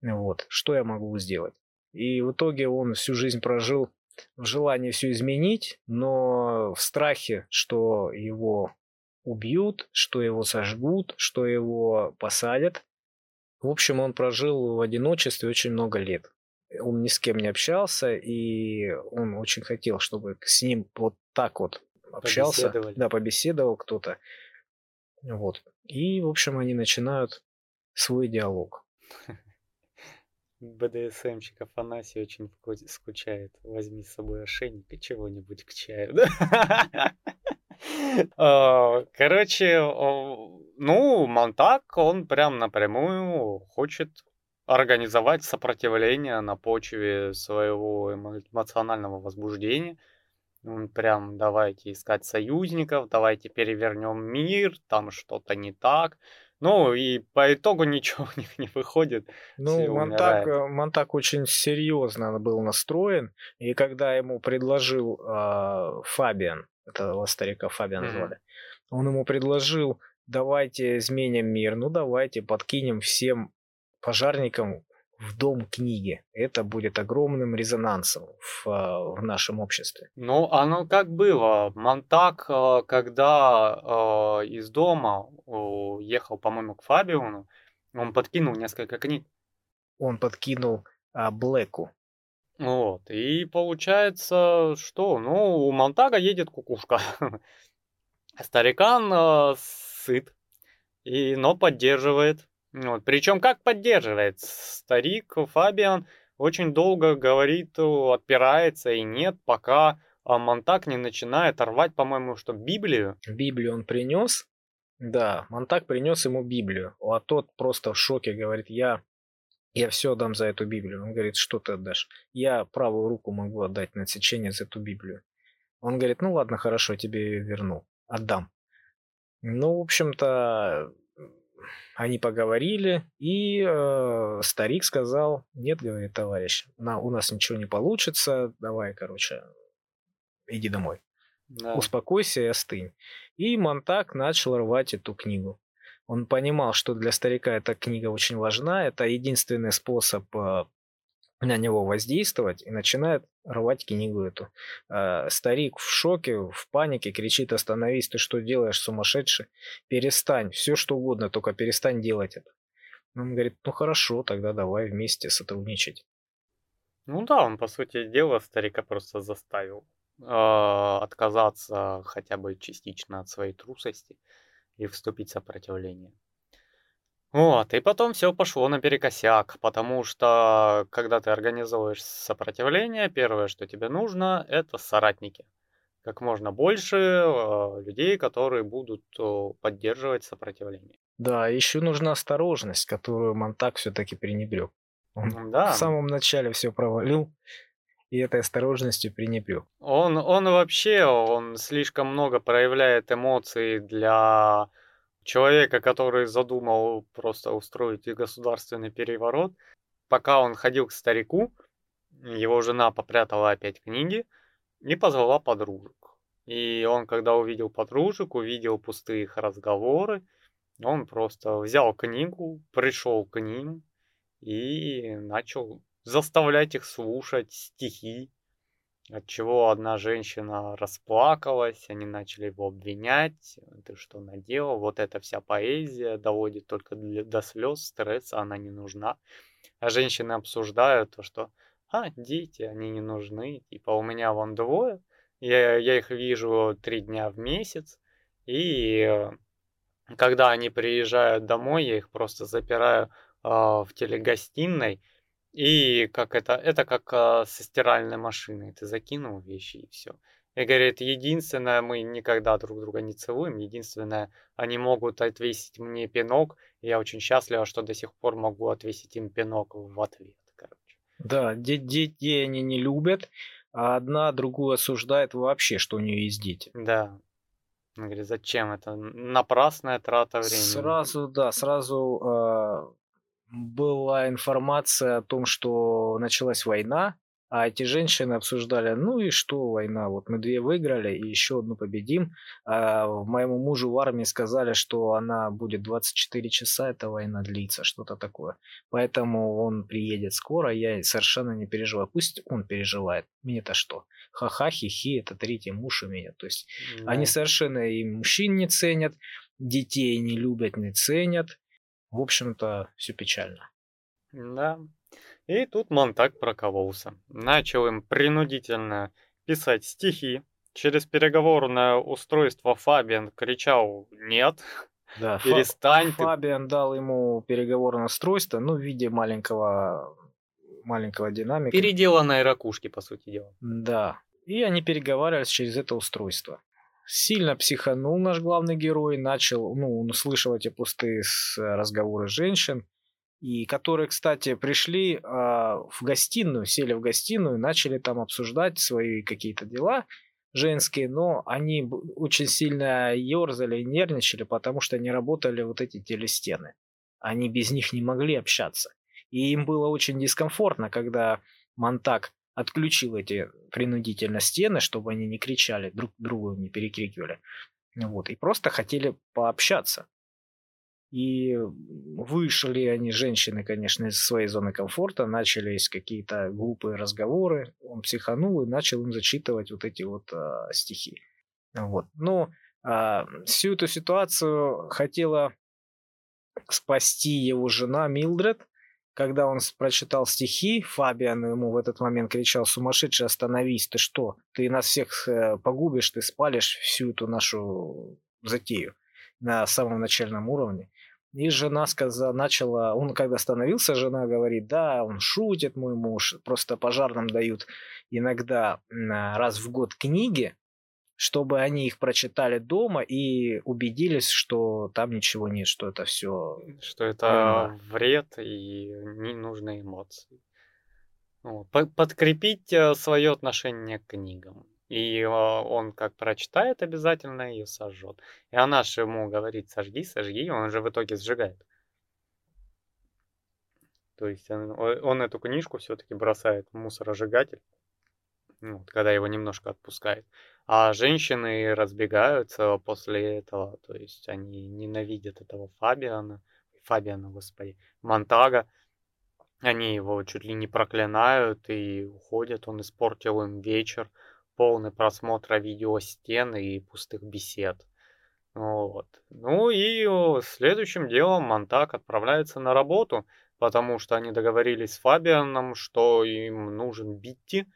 Вот, что я могу сделать? И в итоге он всю жизнь прожил в желании все изменить, но в страхе, что его убьют, что его сожгут, что его посадят. В общем, он прожил в одиночестве очень много лет. Он ни с кем не общался, и он очень хотел, чтобы с ним вот так вот общался. Да, побеседовал кто-то. Вот. И, в общем, они начинают свой диалог. БДСМщик Афанасий очень скучает. Возьми с собой ошейник и чего-нибудь к чаю. Короче, ну, Монтак, он прям напрямую хочет организовать сопротивление на почве своего эмоционального возбуждения. Он прям давайте искать союзников, давайте перевернем мир, там что-то не так. Ну, и по итогу ничего у них не выходит. Ну, Монтак, э, Монтак очень серьезно был настроен, и когда ему предложил э, Фабиан, этого старика Фабиан mm-hmm. звали, он ему предложил, давайте изменим мир, ну давайте подкинем всем пожарникам в дом книги. Это будет огромным резонансом в, в нашем обществе. Ну, оно как было. Монтак, э, когда э, из дома ехал, по-моему, к Фабиону, он подкинул несколько книг. Он подкинул а, Блэку. Вот. И получается, что? Ну, у Монтага едет кукушка. Старикан э, сыт, и, но поддерживает вот. Причем как поддерживает? Старик Фабиан очень долго говорит, отпирается и нет, пока а, Монтак не начинает рвать, по-моему, что Библию. Библию он принес, да, Монтак принес ему Библию, а тот просто в шоке говорит, я, я все дам за эту Библию. Он говорит, что ты отдашь? Я правую руку могу отдать на отсечение за эту Библию. Он говорит, ну ладно, хорошо, тебе верну, отдам. Ну, в общем-то, они поговорили, и э, старик сказал, нет, говорит, товарищ, на, у нас ничего не получится, давай, короче, иди домой. Да. Успокойся и остынь. И Монтак начал рвать эту книгу. Он понимал, что для старика эта книга очень важна, это единственный способ э, на него воздействовать и начинает рвать книгу эту. А, старик в шоке, в панике, кричит, остановись, ты что делаешь, сумасшедший? Перестань, все что угодно, только перестань делать это. Он говорит, ну хорошо, тогда давай вместе сотрудничать. Ну да, он, по сути дела, старика просто заставил э, отказаться хотя бы частично от своей трусости и вступить в сопротивление. Вот, и потом все пошло наперекосяк, потому что когда ты организовываешь сопротивление, первое, что тебе нужно, это соратники. Как можно больше э, людей, которые будут э, поддерживать сопротивление. Да, еще нужна осторожность, которую Монтак все-таки пренебрег. Он да. в самом начале все провалил, и этой осторожностью пренебрег. Он, он вообще, он слишком много проявляет эмоций для человека, который задумал просто устроить государственный переворот, пока он ходил к старику, его жена попрятала опять книги и позвала подружек. И он, когда увидел подружек, увидел пустые их разговоры, он просто взял книгу, пришел к ним и начал заставлять их слушать стихи, от чего одна женщина расплакалась, они начали его обвинять, ты что наделал, вот эта вся поэзия доводит только для, до слез, стресса, она не нужна. А женщины обсуждают то, что, а, дети, они не нужны, типа у меня вон двое, я, я их вижу три дня в месяц, и э, когда они приезжают домой, я их просто запираю э, в телегостиной, и как это, это как а, со стиральной машиной. Ты закинул вещи и все. И говорит, единственное, мы никогда друг друга не целуем. Единственное, они могут отвесить мне пинок. И я очень счастлива, что до сих пор могу отвесить им пинок в ответ. Короче. Да, детей они не любят, а одна другую осуждает вообще, что у нее есть дети. Да. Он говорит, зачем это? Напрасная трата времени. Сразу, да, сразу э, была информация о том, что началась война, а эти женщины обсуждали, ну и что война, вот мы две выиграли и еще одну победим. А моему мужу в армии сказали, что она будет 24 часа, эта война длится, что-то такое. Поэтому он приедет скоро, я совершенно не переживаю. Пусть он переживает, мне-то что? Ха-ха, хи-хи, это третий муж у меня. То есть да. они совершенно и мужчин не ценят, детей не любят, не ценят. В общем-то, все печально. Да. И тут Монтак прокололся. Начал им принудительно писать стихи. Через переговорное устройство Фабиан кричал «Нет, Да, перестань ты». Фабиан дал ему переговорное устройство, ну, в виде маленького, маленького динамика. Переделанной ракушки, по сути дела. Да. И они переговаривались через это устройство. Сильно психанул наш главный герой, начал, ну, он услышал эти пустые разговоры женщин, и которые, кстати, пришли э, в гостиную, сели в гостиную, начали там обсуждать свои какие-то дела женские, но они очень сильно ерзали и нервничали, потому что не работали вот эти телестены. Они без них не могли общаться. И им было очень дискомфортно, когда Монтак отключил эти принудительно стены, чтобы они не кричали, друг другу не перекрикивали. Вот, и просто хотели пообщаться. И вышли они, женщины, конечно, из своей зоны комфорта, начались какие-то глупые разговоры. Он психанул и начал им зачитывать вот эти вот а, стихи. Вот. Но а, всю эту ситуацию хотела спасти его жена Милдред, когда он прочитал стихи, Фабиан ему в этот момент кричал, сумасшедший, остановись, ты что? Ты нас всех э, погубишь, ты спалишь всю эту нашу затею на самом начальном уровне. И жена сказала, начала, он когда остановился, жена говорит, да, он шутит, мой муж, просто пожарным дают иногда раз в год книги, чтобы они их прочитали дома и убедились, что там ничего нет, что это все... Что это вред и ненужные эмоции. Подкрепить э, свое отношение к книгам. И а, он как прочитает, обязательно ее сожжет. И она же ему говорит, сожги, сожги, он же в итоге сжигает. То есть он, он эту книжку все-таки бросает в мусоросжигатель, ну, когда его немножко отпускает. А женщины разбегаются после этого, то есть они ненавидят этого Фабиана, Фабиана, господи, Монтага. Они его чуть ли не проклинают и уходят, он испортил им вечер полный просмотра видеостен и пустых бесед. Вот. Ну и следующим делом Монтак отправляется на работу, потому что они договорились с Фабианом, что им нужен Битти,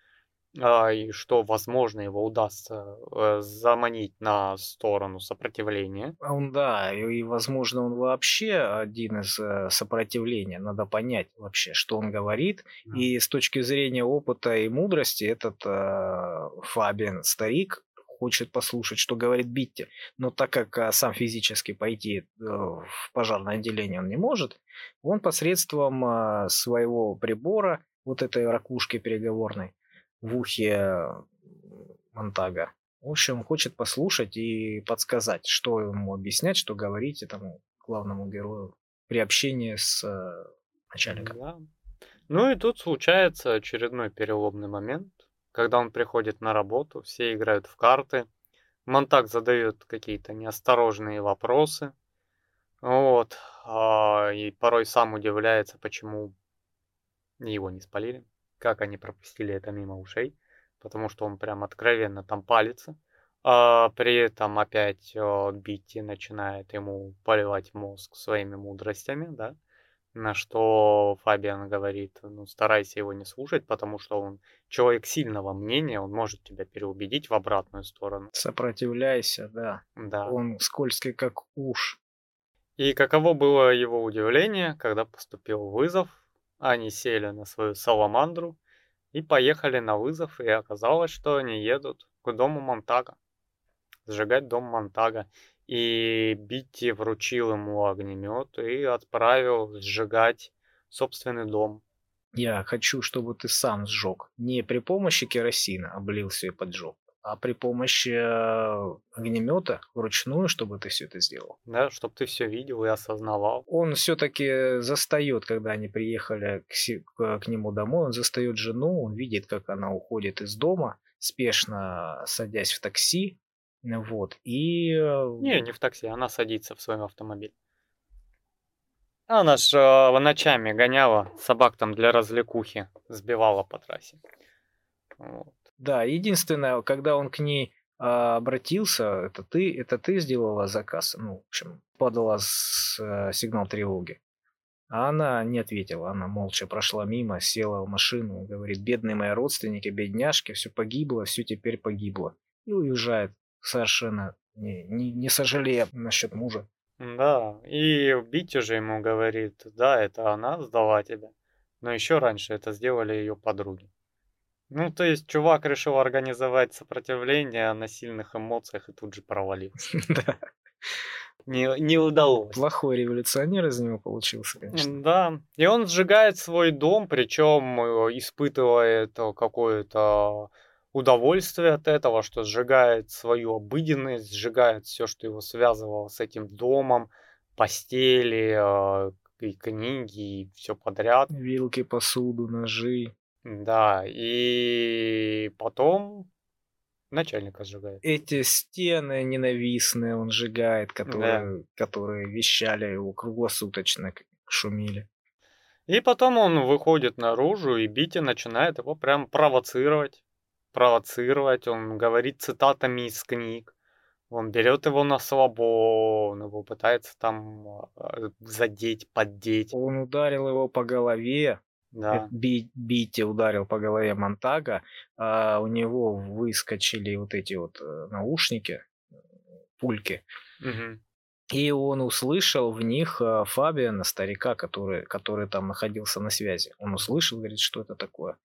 и что, возможно, его удастся э, заманить на сторону сопротивления. Он, да, и, и, возможно, он вообще один из э, сопротивления. Надо понять вообще, что он говорит. Mm. И с точки зрения опыта и мудрости, этот э, Фабиан старик хочет послушать, что говорит Битти. Но так как а, сам физически пойти э, в пожарное отделение он не может, он посредством э, своего прибора, вот этой ракушки переговорной, в ухе Монтага. В общем, хочет послушать и подсказать, что ему объяснять, что говорить этому главному герою при общении с э, начальником. Да. Ну и тут случается очередной переломный момент, когда он приходит на работу, все играют в карты, Монтаг задает какие-то неосторожные вопросы, вот, а, и порой сам удивляется, почему его не спалили как они пропустили это мимо ушей, потому что он прям откровенно там палится. А при этом опять о, Битти начинает ему поливать мозг своими мудростями, да, на что Фабиан говорит, ну, старайся его не слушать, потому что он человек сильного мнения, он может тебя переубедить в обратную сторону. Сопротивляйся, да. Да. Он скользкий, как уж. И каково было его удивление, когда поступил вызов они сели на свою саламандру и поехали на вызов, и оказалось, что они едут к дому Монтага, сжигать дом Монтага. И Битти вручил ему огнемет и отправил сжигать собственный дом. Я хочу, чтобы ты сам сжег. Не при помощи керосина облился и поджег, а при помощи э, огнемета вручную, чтобы ты все это сделал. Да, чтобы ты все видел и осознавал. Он все-таки застает, когда они приехали к, к нему домой, он застает жену, он видит, как она уходит из дома, спешно садясь в такси, вот, и... Э, не, не в такси, она садится в свой автомобиль. Она ж э, ночами гоняла собак там для развлекухи, сбивала по трассе. Вот. Да, единственное, когда он к ней а, обратился, это ты, это ты сделала заказ, ну, в общем, подала с, а, сигнал тревоги. А она не ответила, она молча прошла мимо, села в машину, говорит, бедные мои родственники, бедняжки, все погибло, все теперь погибло. И уезжает совершенно не, не, не сожалея насчет мужа. Да, и Битти же ему говорит, да, это она сдала тебя. Но еще раньше это сделали ее подруги. Ну, то есть чувак решил организовать сопротивление на сильных эмоциях и тут же провалился. Да. Не, не удалось. Плохой революционер из него получился, конечно. Да. И он сжигает свой дом, причем э, испытывает э, какое-то удовольствие от этого, что сжигает свою обыденность, сжигает все, что его связывало с этим домом, постели, э, и книги, и все подряд. Вилки, посуду, ножи. Да, и потом начальника сжигает. Эти стены ненавистные он сжигает, которые, да. которые вещали его круглосуточно, шумели. И потом он выходит наружу, и Бити начинает его прям провоцировать. Провоцировать, он говорит цитатами из книг. Он берет его на слабо, он его пытается там а, задеть, поддеть. Он ударил его по голове, да. Би, Бити ударил по голове Монтага, а у него выскочили вот эти вот э, наушники, пульки. Угу. И он услышал в них э, Фабиана, старика, который, который там находился на связи. Он услышал, говорит, что это такое.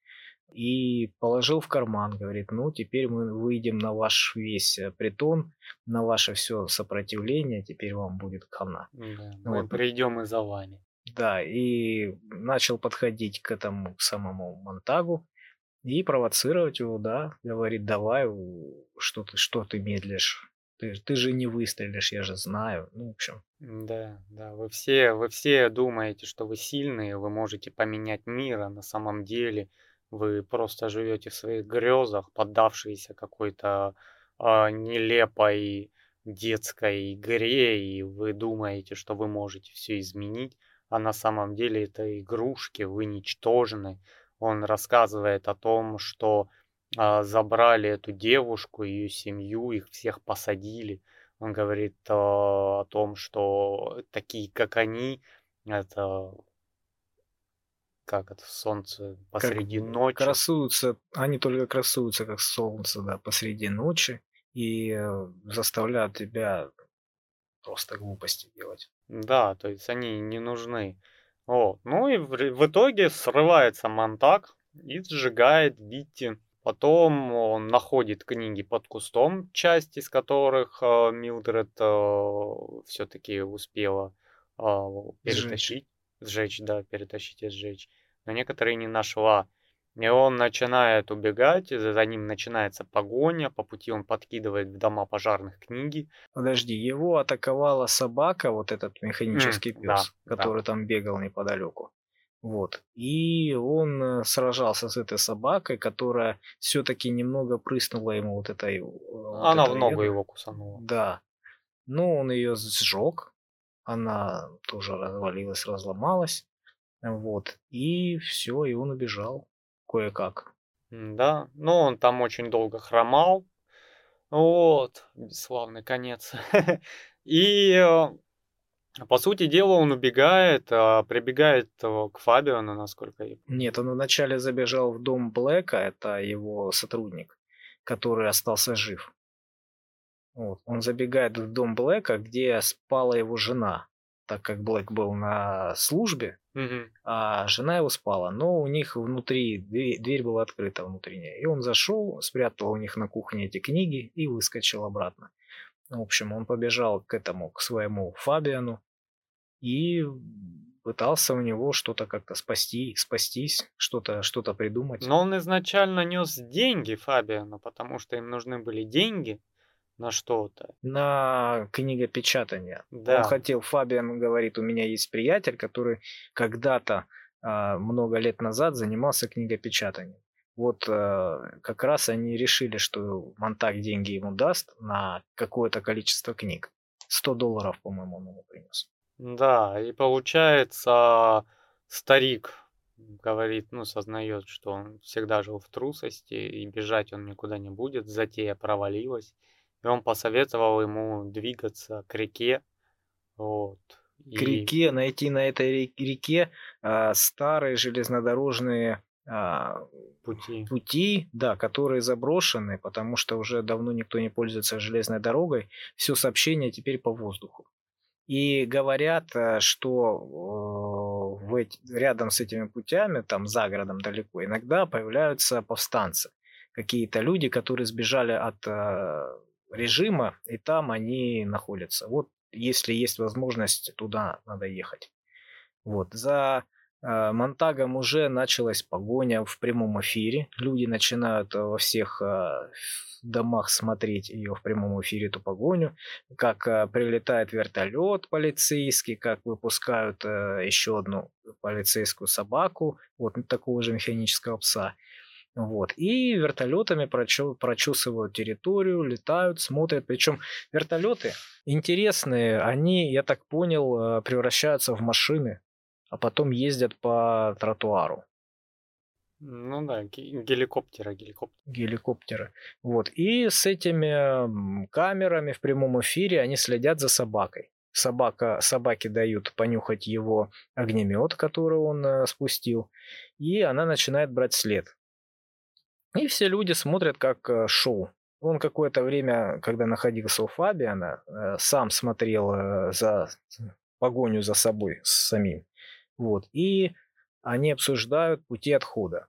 И положил в карман, говорит, ну теперь мы выйдем на ваш весь э, притон, на ваше все сопротивление, теперь вам будет хана. Да, мы вот. придем и за вами. Да, и начал подходить к этому самому Монтагу и провоцировать его, да, говорит, давай, что ты, что ты медлишь, ты, ты же не выстрелишь, я же знаю. Ну, в общем. Да, да, вы все, вы все думаете, что вы сильные, вы можете поменять мир, а на самом деле вы просто живете в своих грезах, поддавшиеся какой-то э, нелепой детской игре, и вы думаете, что вы можете все изменить а на самом деле это игрушки, вы ничтожны. Он рассказывает о том, что э, забрали эту девушку, ее семью, их всех посадили. Он говорит э, о том, что такие, как они, это как это солнце посреди как ночи. Красуются, они только красуются, как солнце, да, посреди ночи и э, заставляют тебя просто глупости делать. Да, то есть они не нужны. Вот. Ну и в, в итоге срывается Монтак и сжигает Витти. Потом он находит книги под кустом, часть из которых э, Милдред э, все-таки успела э, перетащить. Сжечь. сжечь, да, перетащить и сжечь. Но некоторые не нашла. И он начинает убегать, за ним начинается погоня, по пути он подкидывает в дома пожарных книги. Подожди, его атаковала собака, вот этот механический mm, пес, да, который да. там бегал неподалеку. Вот. И он э, сражался с этой собакой, которая все-таки немного прыснула ему вот этой... Э, вот она в ногу его кусанула. Да. Ну, он ее сжег. Она тоже развалилась, разломалась. Вот. И все, и он убежал кое-как. Да, но он там очень долго хромал. Вот, бесславный конец. И, э, по сути дела, он убегает, а прибегает э, к Фабиону, насколько я помню. Нет, он вначале забежал в дом Блэка, это его сотрудник, который остался жив. Вот. Он забегает в дом Блэка, где спала его жена так как Блэк был на службе, угу. а жена его спала. Но у них внутри дверь, дверь была открыта внутренняя. И он зашел, спрятал у них на кухне эти книги и выскочил обратно. В общем, он побежал к этому, к своему Фабиану и пытался у него что-то как-то спасти, спастись, что-то что придумать. Но он изначально нес деньги Фабиану, потому что им нужны были деньги на что-то. На книгопечатание. Да. Он хотел, Фабиан говорит, у меня есть приятель, который когда-то э, много лет назад занимался книгопечатанием. Вот э, как раз они решили, что Монтак деньги ему даст на какое-то количество книг. 100 долларов, по-моему, он ему принес. Да, и получается, старик говорит, ну, сознает, что он всегда жил в трусости, и бежать он никуда не будет, затея провалилась. И он посоветовал ему двигаться к реке, вот, к реке, найти на этой реке а, старые железнодорожные а, пути. пути, да, которые заброшены, потому что уже давно никто не пользуется железной дорогой, все сообщение теперь по воздуху. И говорят, э, что э, в эти, рядом с этими путями, там за городом далеко, иногда появляются повстанцы. Какие-то люди, которые сбежали от э, режима, и там они находятся. Вот если есть возможность, туда надо ехать. Вот. За э, Монтагом уже началась погоня в прямом эфире. Люди начинают во всех э, домах смотреть ее в прямом эфире, эту погоню. Как э, прилетает вертолет полицейский, как выпускают э, еще одну полицейскую собаку, вот такого же механического пса. Вот. И вертолетами прочу, прочесывают территорию, летают, смотрят. Причем вертолеты интересные, они, я так понял, э, превращаются в машины, а потом ездят по тротуару. Ну да, геликоптеры, геликоптеры. Геликоптеры. Вот. И с этими камерами в прямом эфире они следят за собакой. Собака, собаке дают понюхать его огнемет, который он э, спустил, и она начинает брать след. И все люди смотрят как э, шоу. Он какое-то время, когда находился у Фабиана, э, сам смотрел э, за погоню за собой самим. Вот. И они обсуждают пути отхода.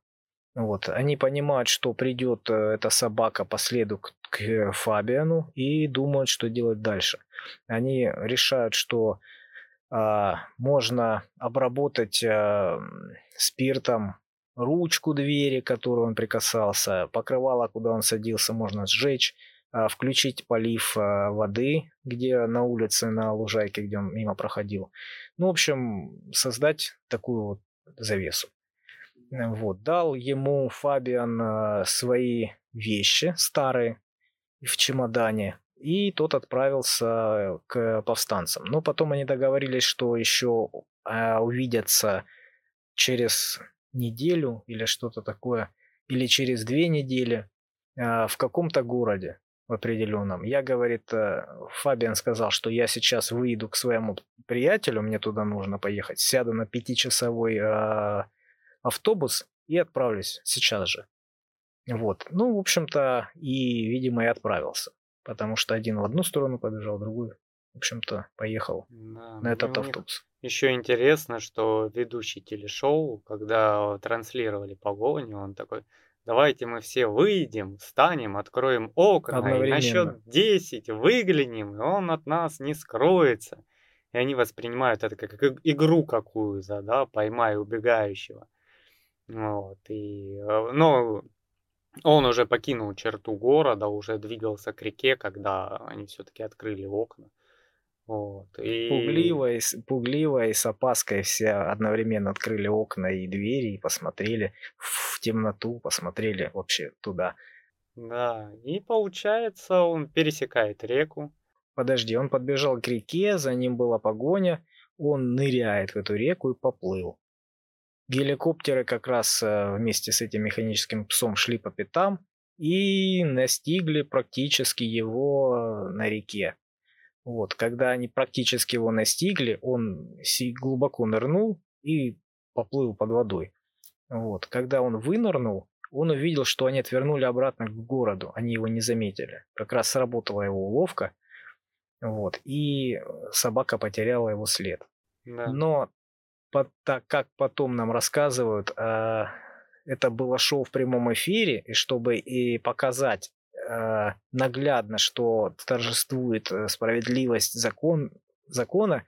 Вот. Они понимают, что придет эта собака по следу к Фабиану и думают, что делать дальше. Они решают, что а, можно обработать а, спиртом ручку двери, к которой он прикасался, покрывало, куда он садился, можно сжечь, а, включить полив а, воды, где на улице, на лужайке, где он мимо проходил. Ну, в общем, создать такую вот завесу. Вот. Дал ему Фабиан а, свои вещи старые в чемодане, и тот отправился к повстанцам. Но потом они договорились, что еще увидятся через неделю или что-то такое, или через две недели э, в каком-то городе в определенном. Я, говорит, э, Фабиан сказал, что я сейчас выйду к своему приятелю, мне туда нужно поехать, сяду на пятичасовой э, автобус и отправлюсь сейчас же. Вот. Ну, в общем-то, и, видимо, и отправился. Потому что один в одну сторону побежал, другую в общем-то, поехал да, на этот автобус. Еще интересно, что ведущий телешоу, когда транслировали погоню, он такой, давайте мы все выйдем, встанем, откроем окна, и на счет 10 выглянем, и он от нас не скроется. И они воспринимают это как игру какую-то, да, поймай убегающего. Вот, и, э, но он уже покинул черту города, уже двигался к реке, когда они все-таки открыли окна. Вот. И... Пугливо, и, пугливо и с опаской все одновременно открыли окна и двери и посмотрели в темноту, посмотрели вообще туда. Да, и получается, он пересекает реку. Подожди, он подбежал к реке, за ним была погоня, он ныряет в эту реку и поплыл. Геликоптеры как раз э, вместе с этим механическим псом шли по пятам и настигли практически его на реке. Вот, когда они практически его настигли, он глубоко нырнул и поплыл под водой. Вот, когда он вынырнул, он увидел, что они отвернули обратно к городу, они его не заметили. Как раз сработала его уловка, вот, и собака потеряла его след. Да. Но по, так как потом нам рассказывают, э, это было шоу в прямом эфире, и чтобы и показать наглядно, что торжествует э, справедливость закон, закона,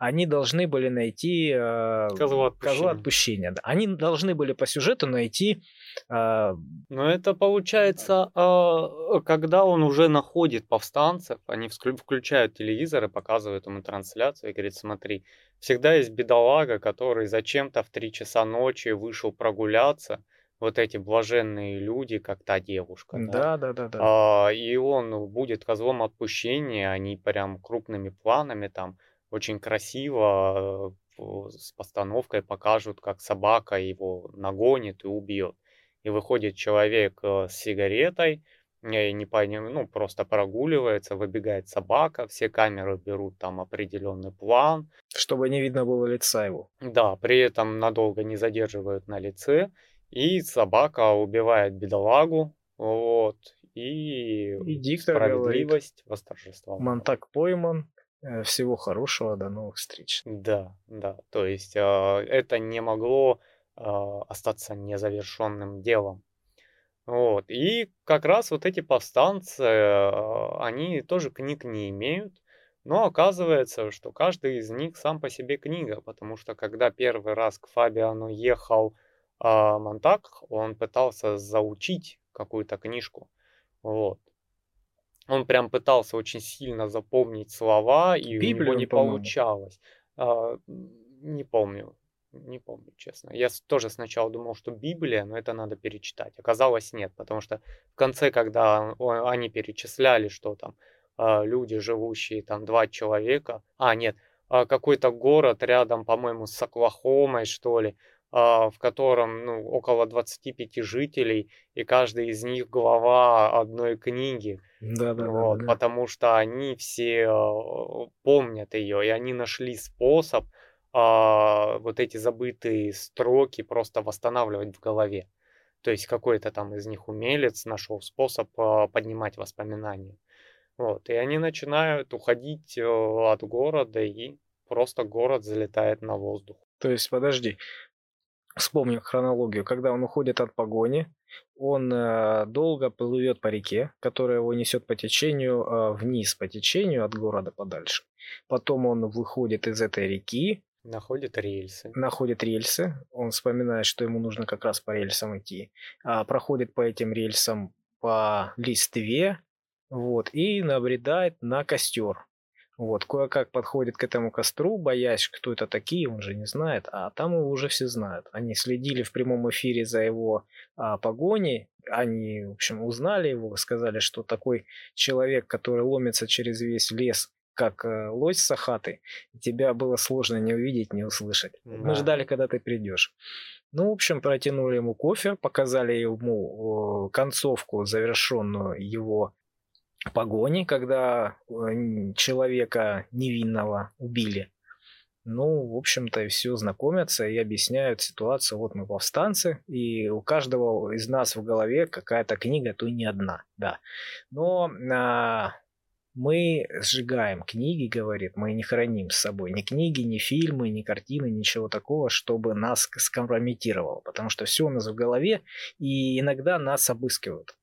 они должны были найти э, козла отпущения. Козла отпущения да. Они должны были по сюжету найти... Э, Но это получается, э, когда он уже находит повстанцев, они включают телевизор и показывают ему трансляцию и говорит, смотри, всегда есть бедолага, который зачем-то в 3 часа ночи вышел прогуляться, вот эти блаженные люди, как та девушка. Да, да, да, да. А, и он будет козлом отпущения, они прям крупными планами там очень красиво э, с постановкой покажут, как собака его нагонит и убьет. И выходит человек э, с сигаретой, Я не понимаю, ну, просто прогуливается, выбегает собака, все камеры берут там определенный план. Чтобы не видно было лица его. Да, при этом надолго не задерживают на лице, и собака убивает бедолагу, вот, и, И диктор справедливость говорит, восторжествовала. Мантак пойман, э, всего хорошего, до новых встреч. Да, да, то есть а, это не могло а, остаться незавершенным делом. Вот. И как раз вот эти повстанцы, а, они тоже книг не имеют, но оказывается, что каждый из них сам по себе книга, потому что когда первый раз к Фабиану ехал а, Монтак, он пытался заучить какую-то книжку. Вот. Он прям пытался очень сильно запомнить слова, и у Библию, него не по-моему. получалось. А, не помню, не помню, честно. Я тоже сначала думал, что Библия, но это надо перечитать. Оказалось, нет, потому что в конце, когда они перечисляли, что там а, люди, живущие там два человека, а, нет, а, какой-то город рядом, по-моему, с Оклахомой, что ли, в котором ну, около 25 жителей, и каждый из них глава одной книги. Да, да, Вот, да, да. потому что они все э, помнят ее, и они нашли способ а, вот эти забытые строки просто восстанавливать в голове. То есть какой-то там из них умелец нашел способ а, поднимать воспоминания. Вот, и они начинают уходить от города, и просто город залетает на воздух. То есть, подожди, вспомним хронологию. Когда он уходит от погони, он э, долго плывет по реке, которая его несет по течению э, вниз, по течению от города подальше. Потом он выходит из этой реки, Находит рельсы. находит рельсы. Он вспоминает, что ему нужно как раз по рельсам идти. А, проходит по этим рельсам по листве, вот, и набредает на костер. Вот, кое-как подходит к этому костру, боясь, кто это такие, он же не знает, а там его уже все знают. Они следили в прямом эфире за его а, погоней, они, в общем, узнали его, сказали, что такой человек, который ломится через весь лес, как э, лось сахаты, тебя было сложно не увидеть, не услышать. Мы Да. ждали, когда ты придешь. Ну, в общем, протянули ему кофе, показали ему э, концовку, завершенную его погони, когда э, человека невинного убили. Ну, в общем-то, все знакомятся и объясняют ситуацию. Вот мы повстанцы, и у каждого из нас в голове какая-то книга, то и не одна, да. Но а, мы сжигаем книги, говорит, мы не храним с собой ни книги, ни фильмы, ни картины, ничего такого, чтобы нас скомпрометировало, потому что все у нас в голове, и иногда нас обыскивают.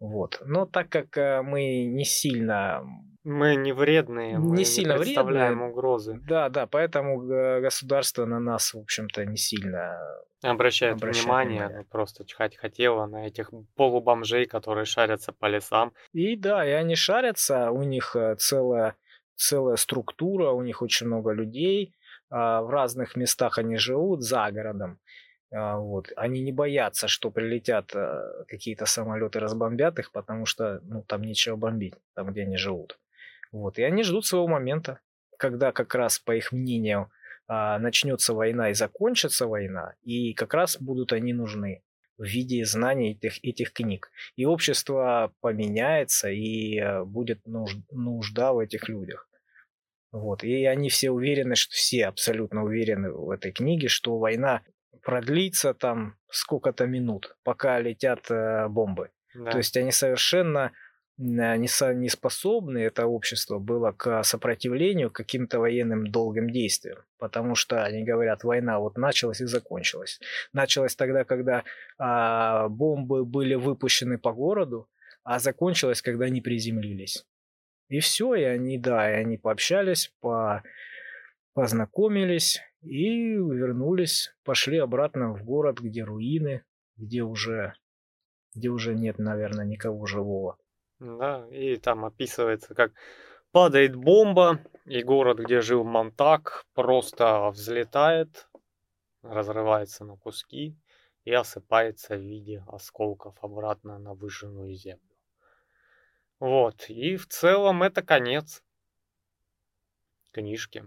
Вот. Но так как э, мы не сильно Мы не вредные, мы не сильно представляем вредные. угрозы. Да, да, поэтому э, государство на нас, в общем-то, не сильно Обращает, Обращает внимание, внимание. просто чихать хотела на этих полубомжей, которые шарятся по лесам. И да, и они шарятся, у них э, целая, целая структура, у них очень много людей, а, в разных местах они живут, за городом. А, Вот. Они не боятся, что прилетят э, какие-то самолеты, разбомбят их, потому что ну, там нечего бомбить, там, где они живут. Вот. И они ждут своего момента, когда как раз, по их мнению, а, начнется война и закончится война, и как раз будут они нужны в виде знаний этих, этих книг. И общество поменяется, и э, будет нуж- нужда в этих людях. Вот. И они все уверены, что все абсолютно уверены в этой книге, что война продлится там сколько-то минут, пока летят э, бомбы. Да. То есть они совершенно м, не, со- не способны, это общество было к сопротивлению, к каким-то военным долгим действиям. Потому что они говорят, война вот началась и закончилась. Началась тогда, когда а, бомбы были выпущены по городу, а закончилась, когда они приземлились. И все, и они, да, и они пообщались, по, познакомились и вернулись, пошли обратно в город, где руины, где уже, где уже нет, наверное, никого живого. Да, и там описывается, как падает бомба, и город, где жил Монтак, просто взлетает, разрывается на куски и осыпается в виде осколков обратно на выжженную землю. Вот, и в целом это конец книжки.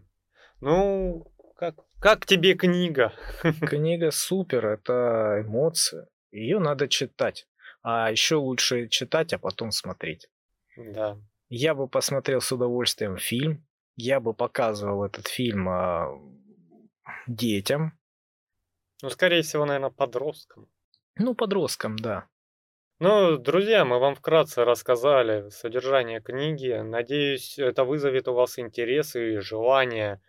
Ну, как, как тебе книга? Книга супер, это эмоции. Ее надо читать. А еще лучше читать, а потом смотреть. Да. Я бы посмотрел с удовольствием фильм. Я бы показывал этот фильм а, детям. Ну, скорее всего, наверное, подросткам. Ну, подросткам, да. Ну, друзья, мы вам вкратце рассказали содержание книги. Надеюсь, это вызовет у вас интерес и желание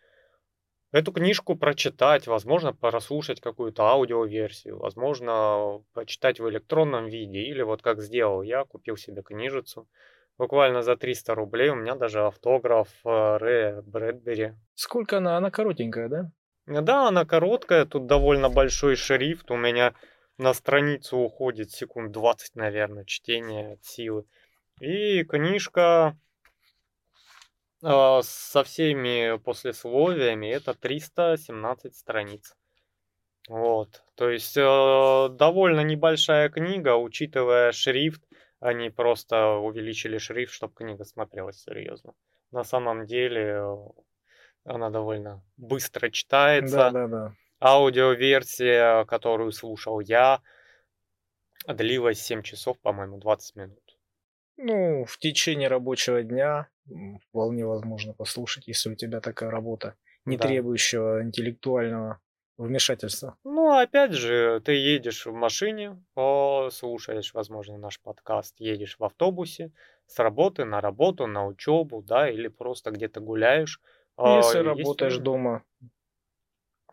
эту книжку прочитать, возможно, прослушать какую-то аудиоверсию, возможно, почитать в электронном виде, или вот как сделал я, купил себе книжицу, буквально за 300 рублей, у меня даже автограф э, Рэя Брэдбери. Сколько она? Она коротенькая, да? Да, она короткая, тут довольно большой шрифт, у меня на страницу уходит секунд 20, наверное, чтения от силы. И книжка со всеми послесловиями это 317 страниц. Вот, то есть э, довольно небольшая книга, учитывая шрифт, они просто увеличили шрифт, чтобы книга смотрелась серьезно. На самом деле она довольно быстро читается. Да, да, да. Аудиоверсия, которую слушал я, длилась 7 часов, по-моему, 20 минут. Ну, в течение рабочего дня вполне возможно послушать, если у тебя такая работа, не да. требующая интеллектуального вмешательства. Ну, опять же, ты едешь в машине, слушаешь, возможно, наш подкаст, едешь в автобусе с работы на работу, на учебу, да, или просто где-то гуляешь. А, если а, работаешь есть... дома.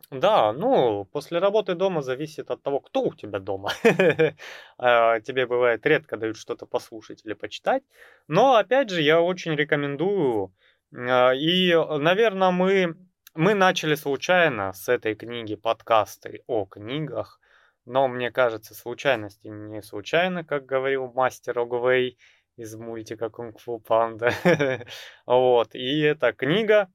Да, ну, после работы дома зависит от того, кто у тебя дома. А, тебе бывает редко дают что-то послушать или почитать. Но, опять же, я очень рекомендую. А, и, наверное, мы мы начали случайно с этой книги подкасты о книгах, но мне кажется, случайности не случайно, как говорил мастер Огвей из мультика Кунг-фу Панда. вот, и эта книга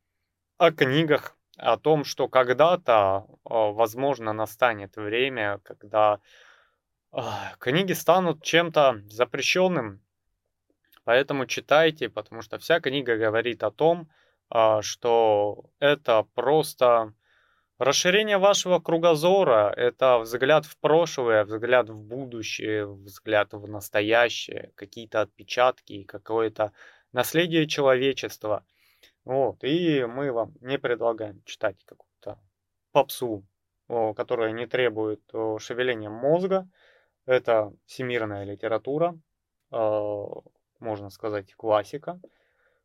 о книгах, о том, что когда-то, а, возможно, настанет время, когда а, книги станут чем-то запрещенным. Поэтому читайте, потому что вся книга говорит о том, а, что это просто расширение вашего кругозора, это взгляд в прошлое, взгляд в будущее, взгляд в настоящее, какие-то отпечатки, какое-то наследие человечества. Вот, и мы вам не предлагаем читать какую-то попсу, которая не требует шевеления мозга. Это всемирная литература, а, можно сказать, классика.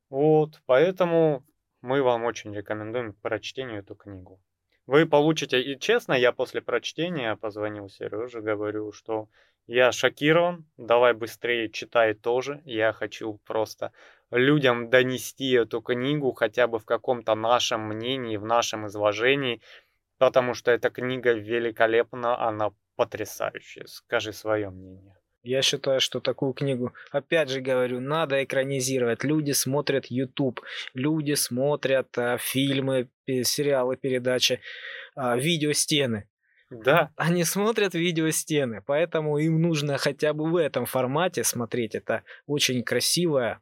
Вот, поэтому мы вам очень рекомендуем к прочтению эту книгу. Вы получите, и честно, я после прочтения позвонил Сереже, говорю, что я шокирован, давай быстрее читай тоже. Я хочу просто людям донести эту книгу хотя бы в каком-то нашем мнении, в нашем изложении, потому что эта книга великолепна, она потрясающая. Скажи свое мнение. Я считаю, что такую книгу, опять же говорю, надо экранизировать. Люди смотрят YouTube, люди смотрят а, фильмы, сериалы, передачи, а, видеостены. Да. Они смотрят видеостены, поэтому им нужно хотя бы в этом формате смотреть. Это очень красивая,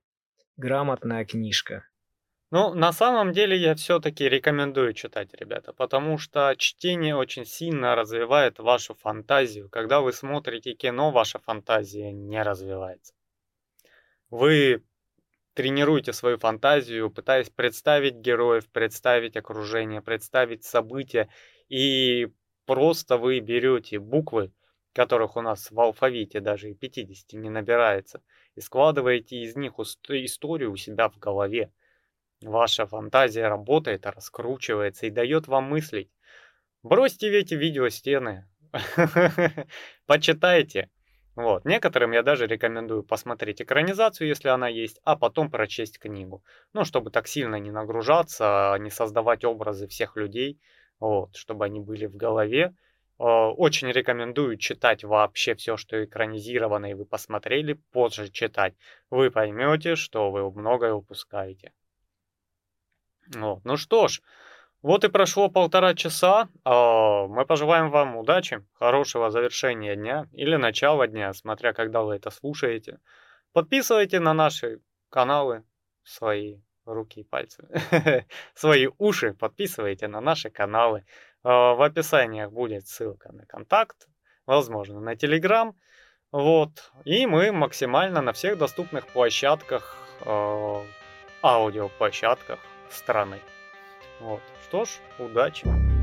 грамотная книжка. Ну, на самом деле я все-таки рекомендую читать, ребята, потому что чтение очень сильно развивает вашу фантазию. Когда вы смотрите кино, ваша фантазия не развивается. Вы тренируете свою фантазию, пытаясь представить героев, представить окружение, представить события, и просто вы берете буквы, которых у нас в алфавите даже и 50 не набирается, и складываете из них историю у себя в голове. Ваша фантазия работает, раскручивается и дает вам мыслить. Бросьте эти видеостены, почитайте. Вот. Некоторым я даже рекомендую посмотреть экранизацию, если она есть, а потом прочесть книгу. Ну, чтобы так сильно не нагружаться, не создавать образы всех людей, вот, чтобы они были в голове. Очень рекомендую читать вообще все, что экранизировано, и вы посмотрели, позже читать. Вы поймете, что вы многое упускаете. Вот. Ну что ж, вот и прошло полтора часа. А, мы пожелаем вам удачи, хорошего завершения дня или начала дня, смотря когда вы это слушаете. Подписывайте на наши каналы свои руки и пальцы, свои уши, подписывайте на наши каналы. А, в описаниях будет ссылка на контакт, возможно, на Телеграм. Вот. И мы максимально на всех доступных площадках, э, аудиоплощадках страны. Вот. Что ж, удачи!